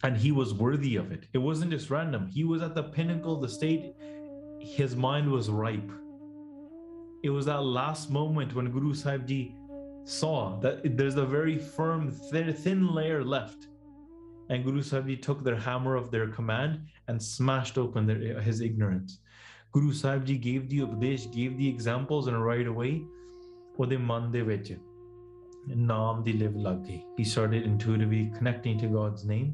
And he was worthy of it. It wasn't just random. He was at the pinnacle of the state. His mind was ripe. It was that last moment when Guru Sahib Ji saw that there's a very firm, thin, thin layer left. And Guru Sahib Ji took their hammer of their command and smashed open their, his ignorance. Guru Sahib Ji gave the upadesh, gave the examples, and right away, ਉਹਦੇ ਮਨ ਦੇ ਵਿੱਚ ਨਾਮ ਦੀ ਲਿਵ ਲੱਗ ਗਈ he started intuitively connecting to God's name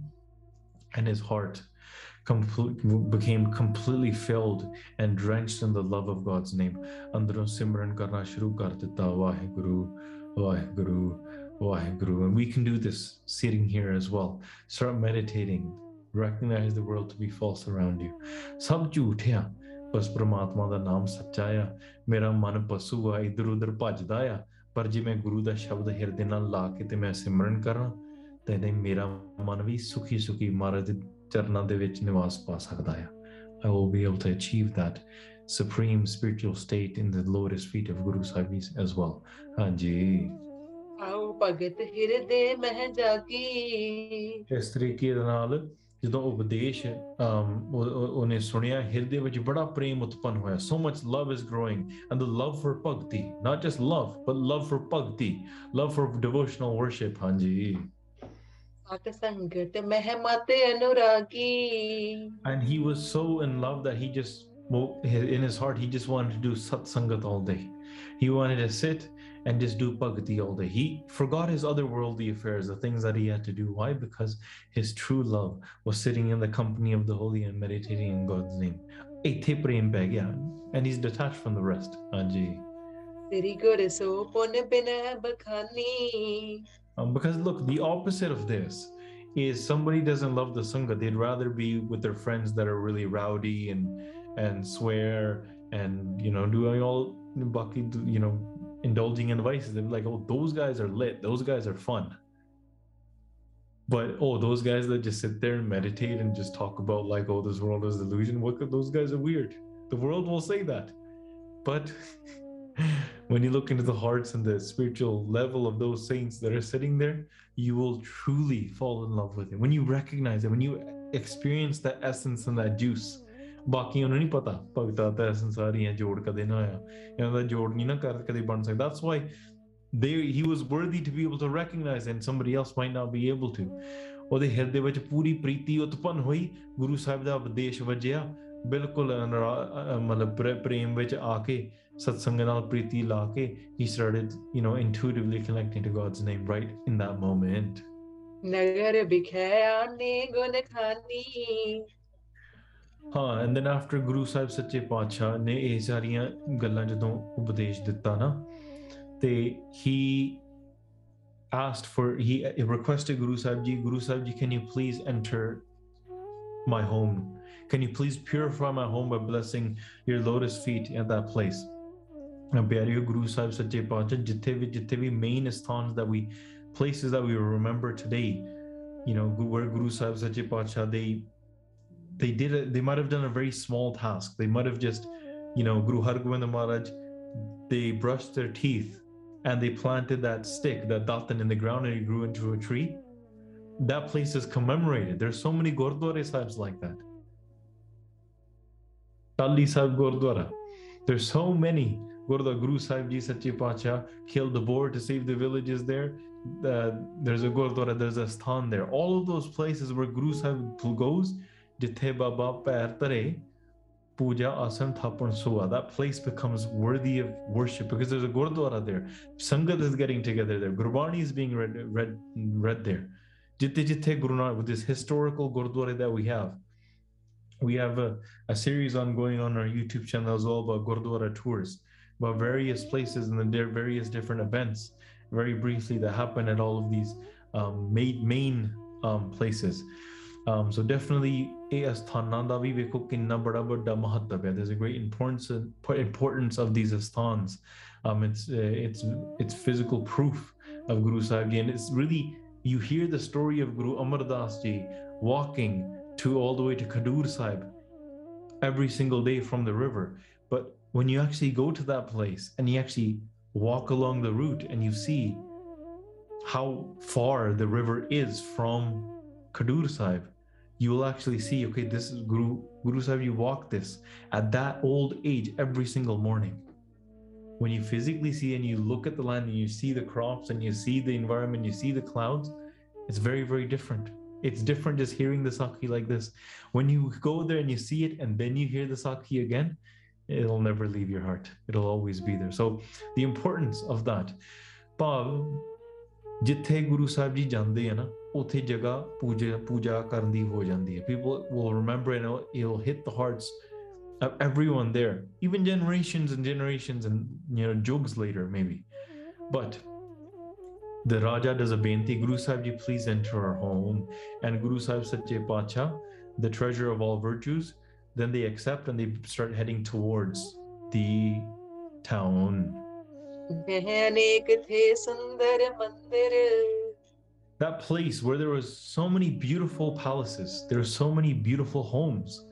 and his heart complete, became completely filled and drenched in the love of God's name ਅੰਦਰੋਂ ਸਿਮਰਨ ਕਰਨਾ ਸ਼ੁਰੂ ਕਰ ਦਿੱਤਾ Waheguru Waheguru Waheguru and we can do this sitting here as well start meditating recognize the world to be false around you ਸਭ ਝੂਠ ਆ ਬਸ ਪ੍ਰਮਾਤਮਾ ਦਾ ਨਾਮ ਸੱਚਾ ਆ ਮੇਰਾ ਮਨ ਪਸ਼ੂ ਆ ਇਧਰ ਉਧਰ ਭੱਜਦਾ ਆ ਪਰ ਜੇ ਮੈਂ ਗੁਰੂ ਦਾ ਸ਼ਬਦ ਹਿਰਦੇ ਨਾਲ ਲਾ ਕੇ ਤੇ ਮੈਂ ਸਿਮਰਨ ਕਰਾਂ ਤਾਂ ਇਹਦੇ ਮੇਰਾ ਮਨ ਵੀ ਸੁਖੀ ਸੁਖੀ ਮਹਾਰਾਜ ਦੇ ਚਰਨਾਂ ਦੇ ਵਿੱਚ ਨਿਵਾਸ ਪਾ ਸਕਦਾ ਆ I will be able to achieve that supreme spiritual state in the lotus feet of Guru Sahibis as well. ਹਾਂਜੀ ਆਓ ਭਗਤ ਹਿਰਦੇ ਮਹਿ ਜਾਗੀ ਇਸ ਤਰੀਕੇ ਦੇ ਨਾਲ ਜਦੋਂ ਉਪਦੇਸ਼ ਅਮ, ਉਹ- ਉਹ- ਉਹਨੇ ਸੁਣਿਆ ਹਿਰਦੇ ਵਿੱਚ ਬੜਾ ਪ੍ਰੇਮ ਉਤਪੰਨ ਹੋਇਆ so much love is growing and the love for bhakti not just love but love for bhakti love for devotional worship ਹਾਂਜੀ and he was so in love that he just, in his heart, he just wanted to do satsangat all day. He wanted to sit and just do bhakti all day. He forgot his other worldly affairs, the things that he had to do. Why? Because his true love was sitting in the company of the holy and meditating in God's name. And he's detached from the rest. Anji. Very good. So, um, because look, the opposite of this is somebody doesn't love the sangha. They'd rather be with their friends that are really rowdy and and swear and you know doing all bucky you know indulging in vices. They're like, oh, those guys are lit. Those guys are fun. But oh, those guys that just sit there and meditate and just talk about like, oh, this world is illusion. What those guys are weird. The world will say that, but when you look into the hearts and the spiritual level of those saints that are sitting there, you will truly fall in love with it. When you recognize it, when you experience that essence and that juice. ਬਾਕੀਆਂ ਨੂੰ ਨਹੀਂ ਪਤਾ ਭਗਤਾਂ ਦਾ ਸੰਸਾਰੀਆਂ ਜੋੜ ਕਦੇ ਨਾ ਆਇਆ ਇਹਨਾਂ ਦਾ ਜੋੜ ਨਹੀਂ ਨਾ ਕਰ ਕਦੇ ਬਣ ਸਕਦਾ that's why they he was worthy to be able to recognize and somebody else might not be able to ਉਹਦੇ ਹਿਰਦੇ ਵਿੱਚ ਪੂਰੀ ਪ੍ਰੀਤੀ ਉਤਪੰਨ ਹੋਈ ਗੁਰੂ ਸਾਹਿਬ ਦਾ ਉਪਦੇਸ਼ ਵਜਿਆ ਬਿਲਕੁਲ ਮਤਲਬ ਪ੍ਰੇ- ਪ੍ਰੇਮ ਵਿੱਚ ਆ ਕੇ ਸਤਸੰਗ ਨਾਲ ਪ੍ਰੀਤੀ ਲਾ ਕੇ he started you know intuitively connecting to God's name right in that moment ਨਗਰ ਬਿਖੈ ਆਨੇ ਗੁਣ ਖਾਨੀ ਹਾਂ and then after ਗੁਰੂ ਸਾਹਿਬ ਸੱਚੇ ਪਾਤਸ਼ਾਹ ਨੇ ਇਹ ਸਾਰੀਆਂ ਗੱਲਾਂ ਜਦੋਂ ਉਪਦੇਸ਼ ਦਿੱਤਾ ਨਾ ਤੇ he asked for he requested Guru Sahib Ji Guru Sahib Ji can you please enter my home can you please purify my home by blessing your lotus feet at that place ਪਿਆਰਿਓ ਗੁਰੂ ਸਾਹਿਬ ਸੱਚੇ ਪਾਤਸ਼ਾਹ ਜਿੱਥੇ ਵੀ ਜਿੱਥੇ ਵੀ main ਸਥਾਨ that we places that we remember today you know where Guru Sahib Sache Pacha they they did it they might have done a very small task they might have just you know Guru Hargobind Maharaj they brushed their teeth and they planted that stick that datan in the ground and it grew into a tree that place is commemorated. There's so many Gurdwara Sahibs like that. Tali Sahib Gurdwara. There's so many. Gurdwara Guru Sahib Ji Sache Pacha killed the boar to save the villages there. Uh, there's a Gurdwara, there's a Sthan there. All of those places where Guru Sahib goes, Jithe Baba Pair Puja Asan Thapan Sua. That place becomes worthy of worship because there's a Gurdwara there. Sangat is getting together there. Gurbani is being read, read, read there. Jitte Jitte Guru Nanak, with this historical Gurdwara that we have we have a, a series ongoing on our YouTube channel as well about Gurdwara tours, about various places and their various different events, very briefly, that happen at all of these um, main, main um, places. Um, so definitely, there's a great importance importance of these asthans. Um, it's uh, it's it's physical proof of Guru Sahib Ji, and it's really you hear the story of Guru Amar Das Ji walking to all the way to Khadur Sahib every single day from the river. But when you actually go to that place and you actually walk along the route and you see how far the river is from Khadur Sahib you will actually see okay this is guru guru sahib you walk this at that old age every single morning. When you physically see and you look at the land and you see the crops and you see the environment you see the clouds it's very very different it's different just hearing the sakhi like this. When you go there and you see it, and then you hear the sakhi again, it'll never leave your heart. It'll always be there. So the importance of that. ਭਾਵ jithe Guru Sahib Ji ਜਾਂਦੇ ਆ ਨਾ ਉੱਥੇ ਜਗ੍ਹਾ ਪੂਜਾ ਪੂਜਾ ਕਰਨ ਦੀ ਹੋ ਜਾਂਦੀ ਹੈ people will remember and it'll hit the hearts of everyone there even generations and generations and you know jugs later maybe mm-hmm. but the Raja does a benti, Guru Sahib ji, please enter our home. And Guru Sahib Sache Pacha, the treasure of all virtues, then they accept and they start heading towards the town. That place where there was so many beautiful palaces, there were so many beautiful homes,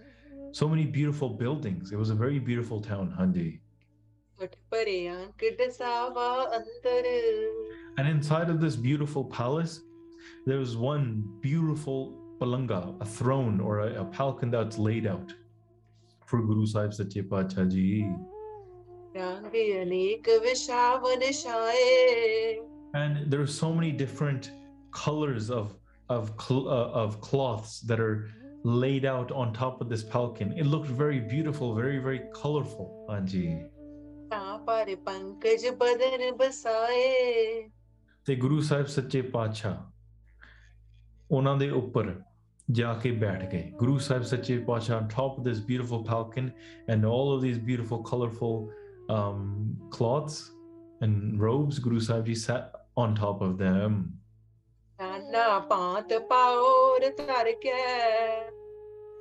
so many beautiful buildings. It was a very beautiful town, Hundi. And inside of this beautiful palace, there is one beautiful palanga, a throne or a, a that's laid out for Guru Sahib Satya Ji. And there are so many different colors of of cl- uh, of cloths that are laid out on top of this palkin. It looked very beautiful, very very colorful, Anji. ਤਾਂ ਪਰ ਪੰਕਜ ਬਦਨ ਬਸਾਏ ਤੇ ਗੁਰੂ ਸਾਹਿਬ ਸੱਚੇ ਪਾਤਸ਼ਾਹ ਉਹਨਾਂ ਦੇ ਉੱਪਰ ਜਾ ਕੇ ਬੈਠ ਗਏ ਗੁਰੂ ਸਾਹਿਬ ਸੱਚੇ ਪਾਤਸ਼ਾਹ on top of this beautiful falcon and all of these beautiful colorful um, cloths and robes guru sahib ji sat on top of them ਨਾਨਾ ਪਾਂਤ ਪਾਉਰ ਧਰ ਕੇ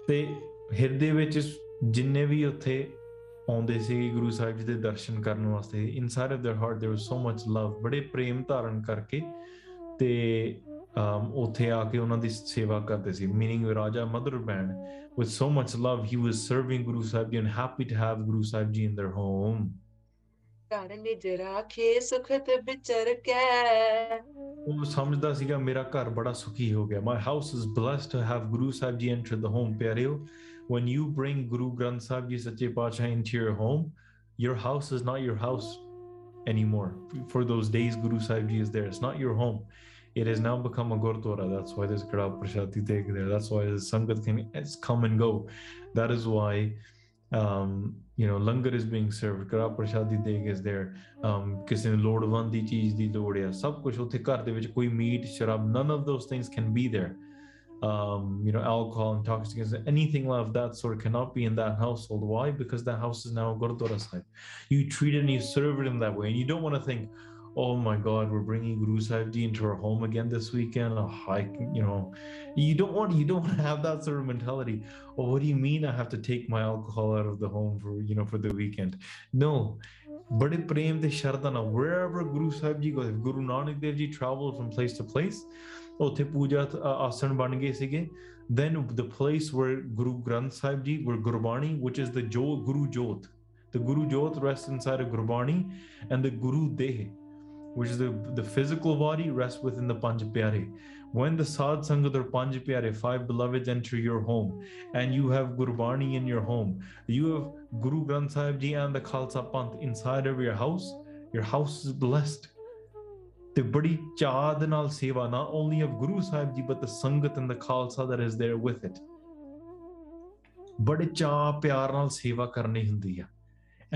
ਤੇ ਹਿਰਦੇ ਵਿੱਚ ਜਿੰਨੇ ਵੀ ਉੱਥੇ ਆਉਂਦੇ ਸੀ ਗੁਰੂ ਸਾਹਿਬ ਜੀ ਦੇ ਦਰਸ਼ਨ ਕਰਨ ਵਾਸਤੇ inside of their heart there was so much love ਬੜੇ ਪ੍ਰੇਮ ਧਾਰਨ ਕਰਕੇ ਤੇ um, ਉੱਥੇ ਆ ਕੇ ਉਹਨਾਂ ਦੀ ਸੇਵਾ ਕਰਦੇ ਸੀ meaning Raja mother band with so much love he was serving guru sahib ji and happy to have guru sahib ji in their home ਘਰ ਨਿਜ ਰਾਖੇ ਸੁਖਤ ਵਿਚਰ ਕੇ ਉਹ ਸਮਝਦਾ ਸੀਗਾ ਮੇਰਾ ਘਰ ਬੜਾ ਸੁਖੀ ਹੋ ਗਿਆ my house is blessed to have guru sahib ji enter the home ਪਿਆਰਿਓ when you bring guru granth sahib ji sache pacha into your home your house is not your house anymore for those days guru sahib ji is there it's not your home it has now become a gurdwara that's why there's Grab Prashati Teg there that's why the sangat can it's come and go that is why um, you know langar is being served Grab Prashadi Teg is there um, ਕਿਸੇ ਨੂੰ ਲੋੜਵੰਦ ਦੀ ਚੀਜ਼ ਦੀ ਲੋੜ ਹੈ ਸਭ ਕੁਝ ਉੱਥੇ ਘਰ ਦੇ ਵਿੱਚ ਕੋਈ ਮੀਟ ਸ਼ਰਾਬ none of those things can be there um, you know, alcohol, intoxicants, anything of that sort cannot be in that household. Why? Because that house is now Gurdwara Sahib. You treat it and you serve it in that way. And you don't want to think, oh my God, we're bringing Guru Sahib Ji into our home again this weekend. Oh, I, you know, you don't want, you don't want to have that sort of mentality. Oh, what do you mean I have to take my alcohol out of the home for, you know, for the weekend? No, बड़े प्रेम से शरदाना wherever Guru Sahib Ji goes, Guru Nanak Dev Ji travels from place to place, ਉੱਥੇ ਪੂਜਾ ਤ- ਆ- ਆਸਣ ਬਣ ਗਏ ਸੀਗੇ then the place where Guru Granth Sahib ji where Gurbani which is the jo, Guru Jot the Guru Jot rests inside of Gurbani and the Guru Deh which is the, the physical body, rests within the Panj Pyare. When the Sad Sangat or Panj Pyare, five beloveds, enter your home, and you have Gurbani in your home, you have Guru Granth Sahib Ji and the Khalsa Panth inside of your house, your house is blessed. ਤੇ ਬੜੀ ਚਾਹ ਦੇ ਨਾਲ ਸੇਵਾ ਨਾ only of ਗੁਰੂ ਸਾਹਿਬ ਜੀ but the sangat and the Khalsa that is there with it ਬੜੇ ਚਾਹ ਪਿਆਰ ਨਾਲ ਸੇਵਾ ਕਰਨੀ ਹੁੰਦੀ ਆ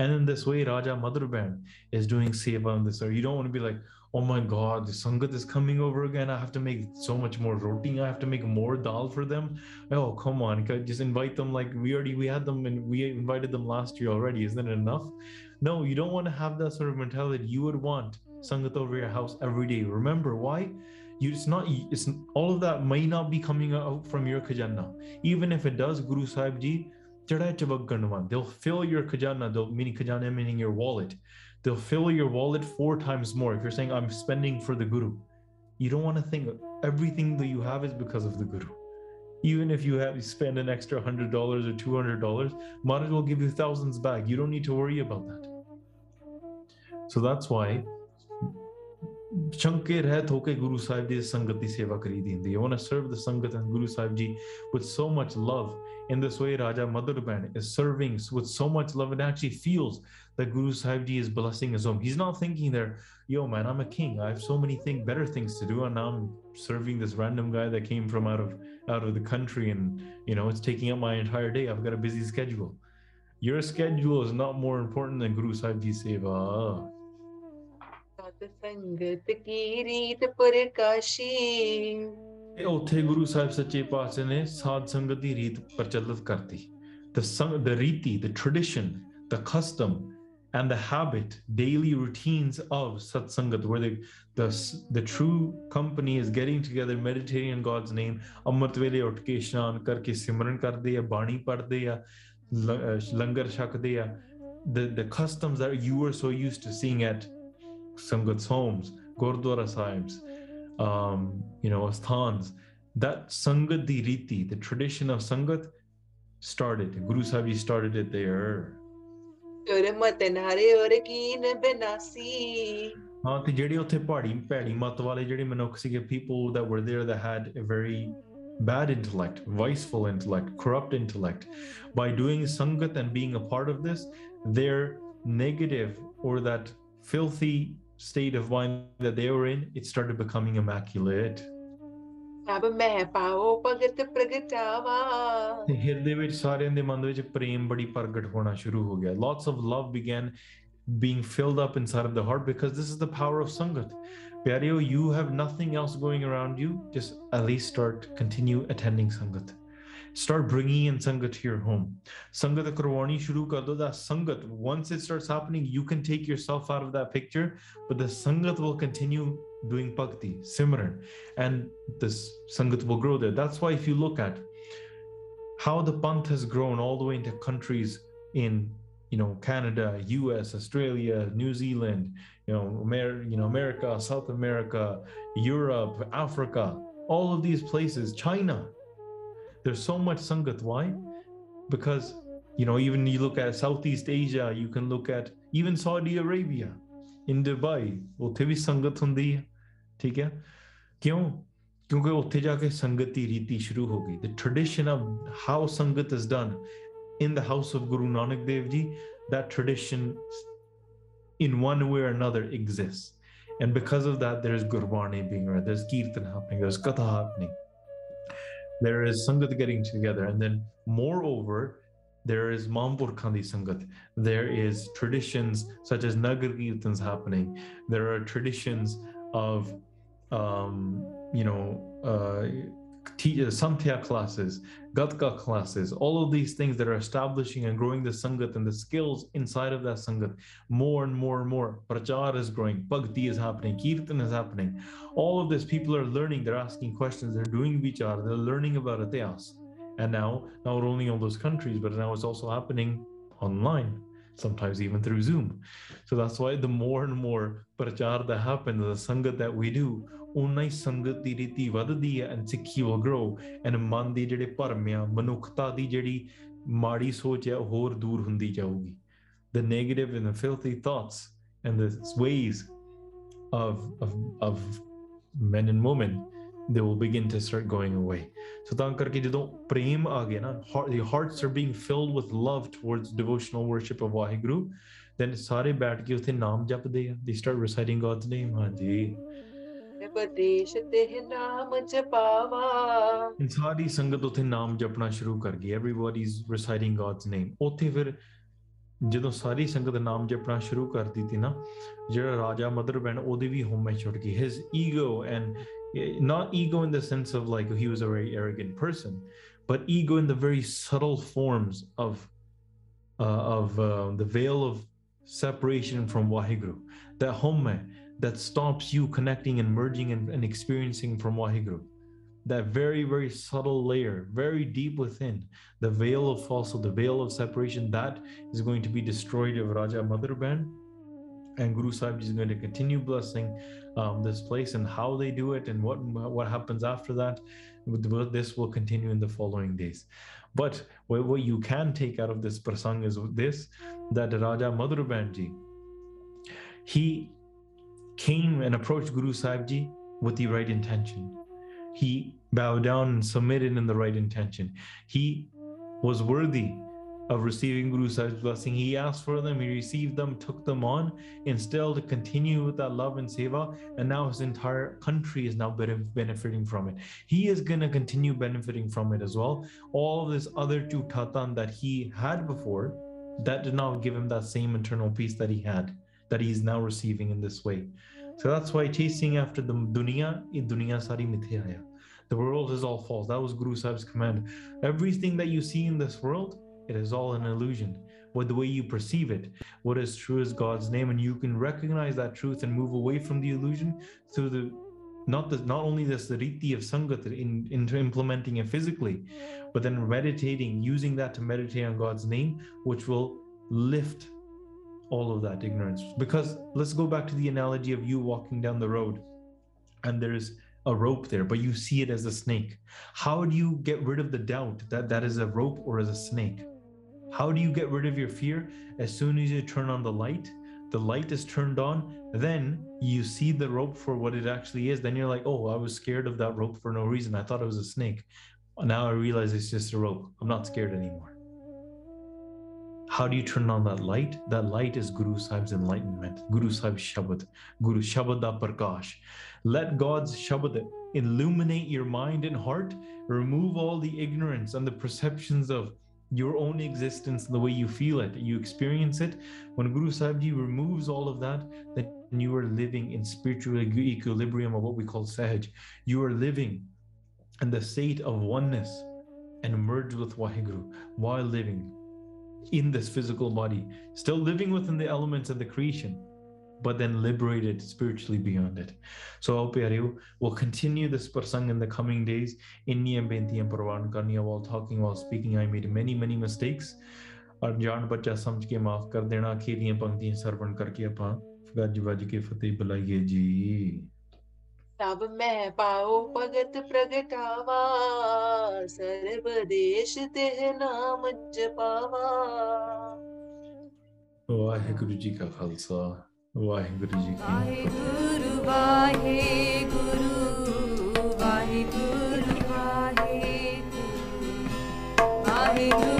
And in this way, Raja Madhurbain is doing seva in this way. You don't want to be like, oh my God, the Sangat is coming over again. I have to make so much more roti. I have to make more dal for them. Oh, come on. Just invite them like we already, we had them and we invited them last year already. Isn't it enough? No, you don't want to have that sort of mentality. You would want sangat over your house every day. Remember why? You it's not it's all of that may not be coming out from your khajana. Even if it does guru sahib ji they'll fill your khajana they'll meaning khajana meaning your wallet. They'll fill your wallet four times more. If you're saying i'm spending for the guru you don't want to think everything that you have is because of the guru. Even if you have you spend an extra hundred dollars or two hundred dollars Maharaj will give you thousands back. You don't need to worry about that. So that's why ਸ਼ੰਕੇ ਰਹਿਤ ਹੋ ਕੇ ਗੁਰੂ ਸਾਹਿਬ ਦੀ ਸੰਗਤ ਦੀ ਸੇਵਾ ਕਰੀ ਦਿੰਦੀ ਹੈ ਉਹਨਾਂ serve the sangat and Guru Sahib with so much love in this way Raja Madhurbain is serving with so much love. And actually feels that Guru Sahib Ji is blessing his home. He's not thinking there yo man I'm a king. I have so many things, better things to do and now I'm serving this random guy that came from out of out of the country and you know it's taking up my entire day. I've got a busy schedule. Your schedule is not more important than Guru Sahib Ji's seva. ਸੰਗਤ ਕੀ ਰੀਤ ਪ੍ਰਕਾਸ਼ੀ ਇਹ ਉੱਥੇ ਗੁਰੂ ਸਾਹਿਬ ਸੱਚੇ ਪਾਤਸ਼ਾਹ ਨੇ ਸਾਧ ਸੰਗਤ ਦੀ ਰੀਤ ਪ੍ਰਚਲਿਤ ਕਰਤੀ the sang the riti the tradition the custom and the habit daily routines of satsangat where the the the true company is getting together meditating in god's name ਅੰਮ੍ਰਿਤ ਵੇਲੇ ਉੱਠ ਕੇ ਇਸ਼ਨਾਨ ਕਰਕੇ ਸਿਮਰਨ ਕਰਦੇ ਆ ਬਾਣੀ ਪੜ੍ਹਦੇ ਆ ਲ- ਅਹ ਲੰਗਰ ਛਕਦੇ ਆ the the customs that you were so used to seeing at sangat's homes gurdwara sahibs um, you know, asthans, that Sangat di Riti, the tradition of Sangat, started. Guru Sahib Ji started it there. ਗੁਰਮਤਿ ਨਾਰੇ ਔਰ ਕੀਨ ਬਿਨਾਸੀ ਹਾਂ ਤੇ ਜਿਹੜੇ ਉੱਥੇ ਪਹਾੜੀ ਭੈੜੀ ਮਤ ਵਾਲੇ ਜਿਹੜੇ ਮਨੁੱਖ ਸੀਗੇ people that were there that had a very bad intellect, viceful intellect, corrupt intellect, by doing Sangat and being a part of this, their negative or that filthy state of mind that they were in, it started becoming immaculate. ਸਭ ਮੈਂ ਪਾਓ ਭਗਤ ਪ੍ਰਗਟਾਵਾ ਤੇ ਹਿਰਦੇ ਵਿੱਚ ਸਾਰਿਆਂ ਦੇ ਮਨ ਦੇ ਵਿੱਚ ਪ੍ਰੇਮ ਬੜੀ ਪ੍ਰਗਟ ਹੋਣਾ ਸ਼ੁਰੂ ਹੋ ਗਿਆ lots of love began being filled up inside of the heart because this is the power of sangat ਪਿਆਰਿਓ you have nothing else going around you just at least start continue attending sangat start bringing in sangat to your home sangat karwani shuru kar do sangat once it starts happening you can take yourself out of that picture but the sangat will continue doing bhakti simran and this sangat will grow there that's why if you look at how the panth has grown all the way into countries in you know Canada, U.S., Australia, New Zealand, you know, Amer- you know America, South America, Europe, Africa, all of these places, China. There's so much sangat. Why? Because you know, even you look at Southeast Asia, you can look at even Saudi Arabia, in Dubai, ਉੱਥੇ ਵੀ ਸੰਗਤ ਹੁੰਦੀ ਹੈ ਠੀਕ ਹੈ ਕਿਉਂ ਕਿਉਂਕਿ ਉੱਥੇ ਜਾ ਕੇ ਸੰਗਤ ਦੀ ਰੀਤੀ ਸ਼ੁਰੂ ਹੋ ਗਈ the tradition of how sangat is done in the house of Guru Nanak Dev Ji that tradition in one way or another exists and because of that there's Gurbani being read there's Kirtan happening there's Katha happening there is Sangat getting together. And then moreover there is Mampur Khandi Sangat. There is traditions such as Nagar Kirtans happening. There are traditions of um, you know, uh, te- uh, classes, Gatka classes, all of these things that are establishing and growing the Sangat and the skills inside of that Sangat more and more and more. Prachar is growing, Bhakti is happening, Kirtan is happening. All of this, people are learning, they're asking questions, they're doing vichar, they're learning about Ityas. And now, not only in those countries, but now it's also happening online, sometimes even through Zoom. So that's why the more and more prachar that happens, the sangat that we do, ਉਨਾ ਹੀ ਸੰਗਤ ਦੀ ਰੀਤੀ ਵੱਧਦੀ ਹੈ and ਸਿੱਖੀ will grow and ਮਨ ਦੀ ਜਿਹੜੇ ਭਰਮ ਆ ਮਨੁੱਖਤਾ ਦੀ ਜਿਹੜੀ ਮਾੜੀ ਸੋਚ ਹੈ ਉਹ ਹੋਰ ਦੂਰ ਹੁੰਦੀ ਜਾਊਗੀ the negative and the filthy thoughts and the ways of, of, of men and women, they will begin to start going away. So ਤਾਂ ਕਰਕੇ ਜਦੋਂ ਪ੍ਰੇਮ ਆ ਗਿਆ ਨਾ heart- the hearts are being filled with love towards devotional worship of Waheguru then ਸਾਰੇ ਬੈਠ ਕੇ ਉੱਥੇ ਨਾਮ ਜਪਦੇ ਆ they start reciting God's name ਹਾਂਜੀ ਬਦੇਸ਼ ਤੇ ਨਾਮ ਜਪਾਵਾ And ਸਾਰੀ ਸੰਗਤ ਉੱਥੇ ਨਾਮ ਜਪਣਾ ਸ਼ੁਰੂ ਕਰ ਗਈ everybody is reciting God's name ਉੱਥੇ ਫਿਰ ਜਦੋਂ ਸਾਰੀ ਸੰਗਤ ਨਾਮ ਜਪਣਾ ਸ਼ੁਰੂ ਕਰ ਦਿੱਤੀ ਨਾ ਜਿਹੜਾ ਰਾਜਾ ਮਦਰ ਬੈਨ ਉਹਦੇ ਵੀ ਹਉਮੈ ਛੁੱਟ ਗਈ his ego and eh, not ego in the sense of like he was a very arrogant person but ego in the very subtle forms of uh, of uh, the veil of separation from wahiguru that home that stops you connecting and merging and, and experiencing from wahiguru that very very subtle layer very deep within the veil of falsehood the veil of separation that is going to be destroyed of raja Madhurbain and guru sahib is going to continue blessing um, this place and how they do it and what what happens after that. This will continue in the following days. But what, you can take out of this prasang is this that raja Madhurbain ji he came and approached guru sahib ji with the right intention he bowed down and submitted in the right intention. He was worthy of receiving Guru Sahib's blessing. He asked for them, he received them, took them on, and still to continue with that love and seva. And now his entire country is now benefiting from it. He is going to continue benefiting from it as well. All this other two tatan that he had before, that did not give him that same internal peace that he had, that he is now receiving in this way. So that's why chasing after the dunya, in dunya sari hai. The world is all false. That was Guru Sahib's command. Everything that you see in this world, it is all an illusion. What the way you perceive it, what is true is God's name, and you can recognize that truth and move away from the illusion through the not the not only the riti of sangat in into implementing it physically, but then meditating, using that to meditate on God's name, which will lift all of that ignorance. Because let's go back to the analogy of you walking down the road and there's a rope there, but you see it as a snake. How do you get rid of the doubt that that is a rope or as a snake? How do you get rid of your fear? As soon as you turn on the light, the light is turned on, then you see the rope for what it actually is. Then you're like, oh, I was scared of that rope for no reason. I thought it was a snake. Now I realize it's just a rope. I'm not scared anymore. How do you turn on that light? That light is Guru Sahib's enlightenment, Guru Sahib's Shabad, Guru Shabada Prakash. Let God's Shabad illuminate your mind and heart, remove all the ignorance and the perceptions of your own existence, the way you feel it, you experience it. When Guru Sahibji removes all of that, then you are living in spiritual equilibrium of what we call Sahaj. You are living in the state of oneness and merge with Waheguru while living in this physical body, still living within the elements of the creation, but then liberated spiritually beyond it. So, oh we'll continue this prasang in the coming days. Inniyam bentiyam parvan karniya while talking, while speaking, I made many, many mistakes. ਅਣਜਾਣ ਬੱਚਾ ਸਮਝ ਕੇ ਮਾਫ ਕਰ ਦੇਣਾ ਅਖੀਰੀਆਂ ਪੰਕਤੀਆਂ ਸਰਵਣ ਕਰਕੇ ਆਪਾਂ ਗੱਜ ਵੱਜ ਕੇ ਫਤਿਹ ਬੁਲਾਈਏ ਜੀ ਤਬ ਮੈਂ ਪਾਉ ਭਗਤ ਪ੍ਰਗਟਾਵਾ ਸਰਬ ਦੇਸ਼ ਤੇ ਨਾਮ ਜਪਾਵਾ ਵਾਹਿਗੁਰੂ ਜੀ ਕਾ ਖਾਲਸਾ ਵਾਹਿਗੁਰੂ ਜੀ ਕੀ ਵਾਹਿਗੁਰੂ ਵਾਹਿਗੁਰੂ ਵਾਹਿਗੁਰੂ ਵਾਹਿਗੁਰੂ ਵਾਹਿਗੁਰੂ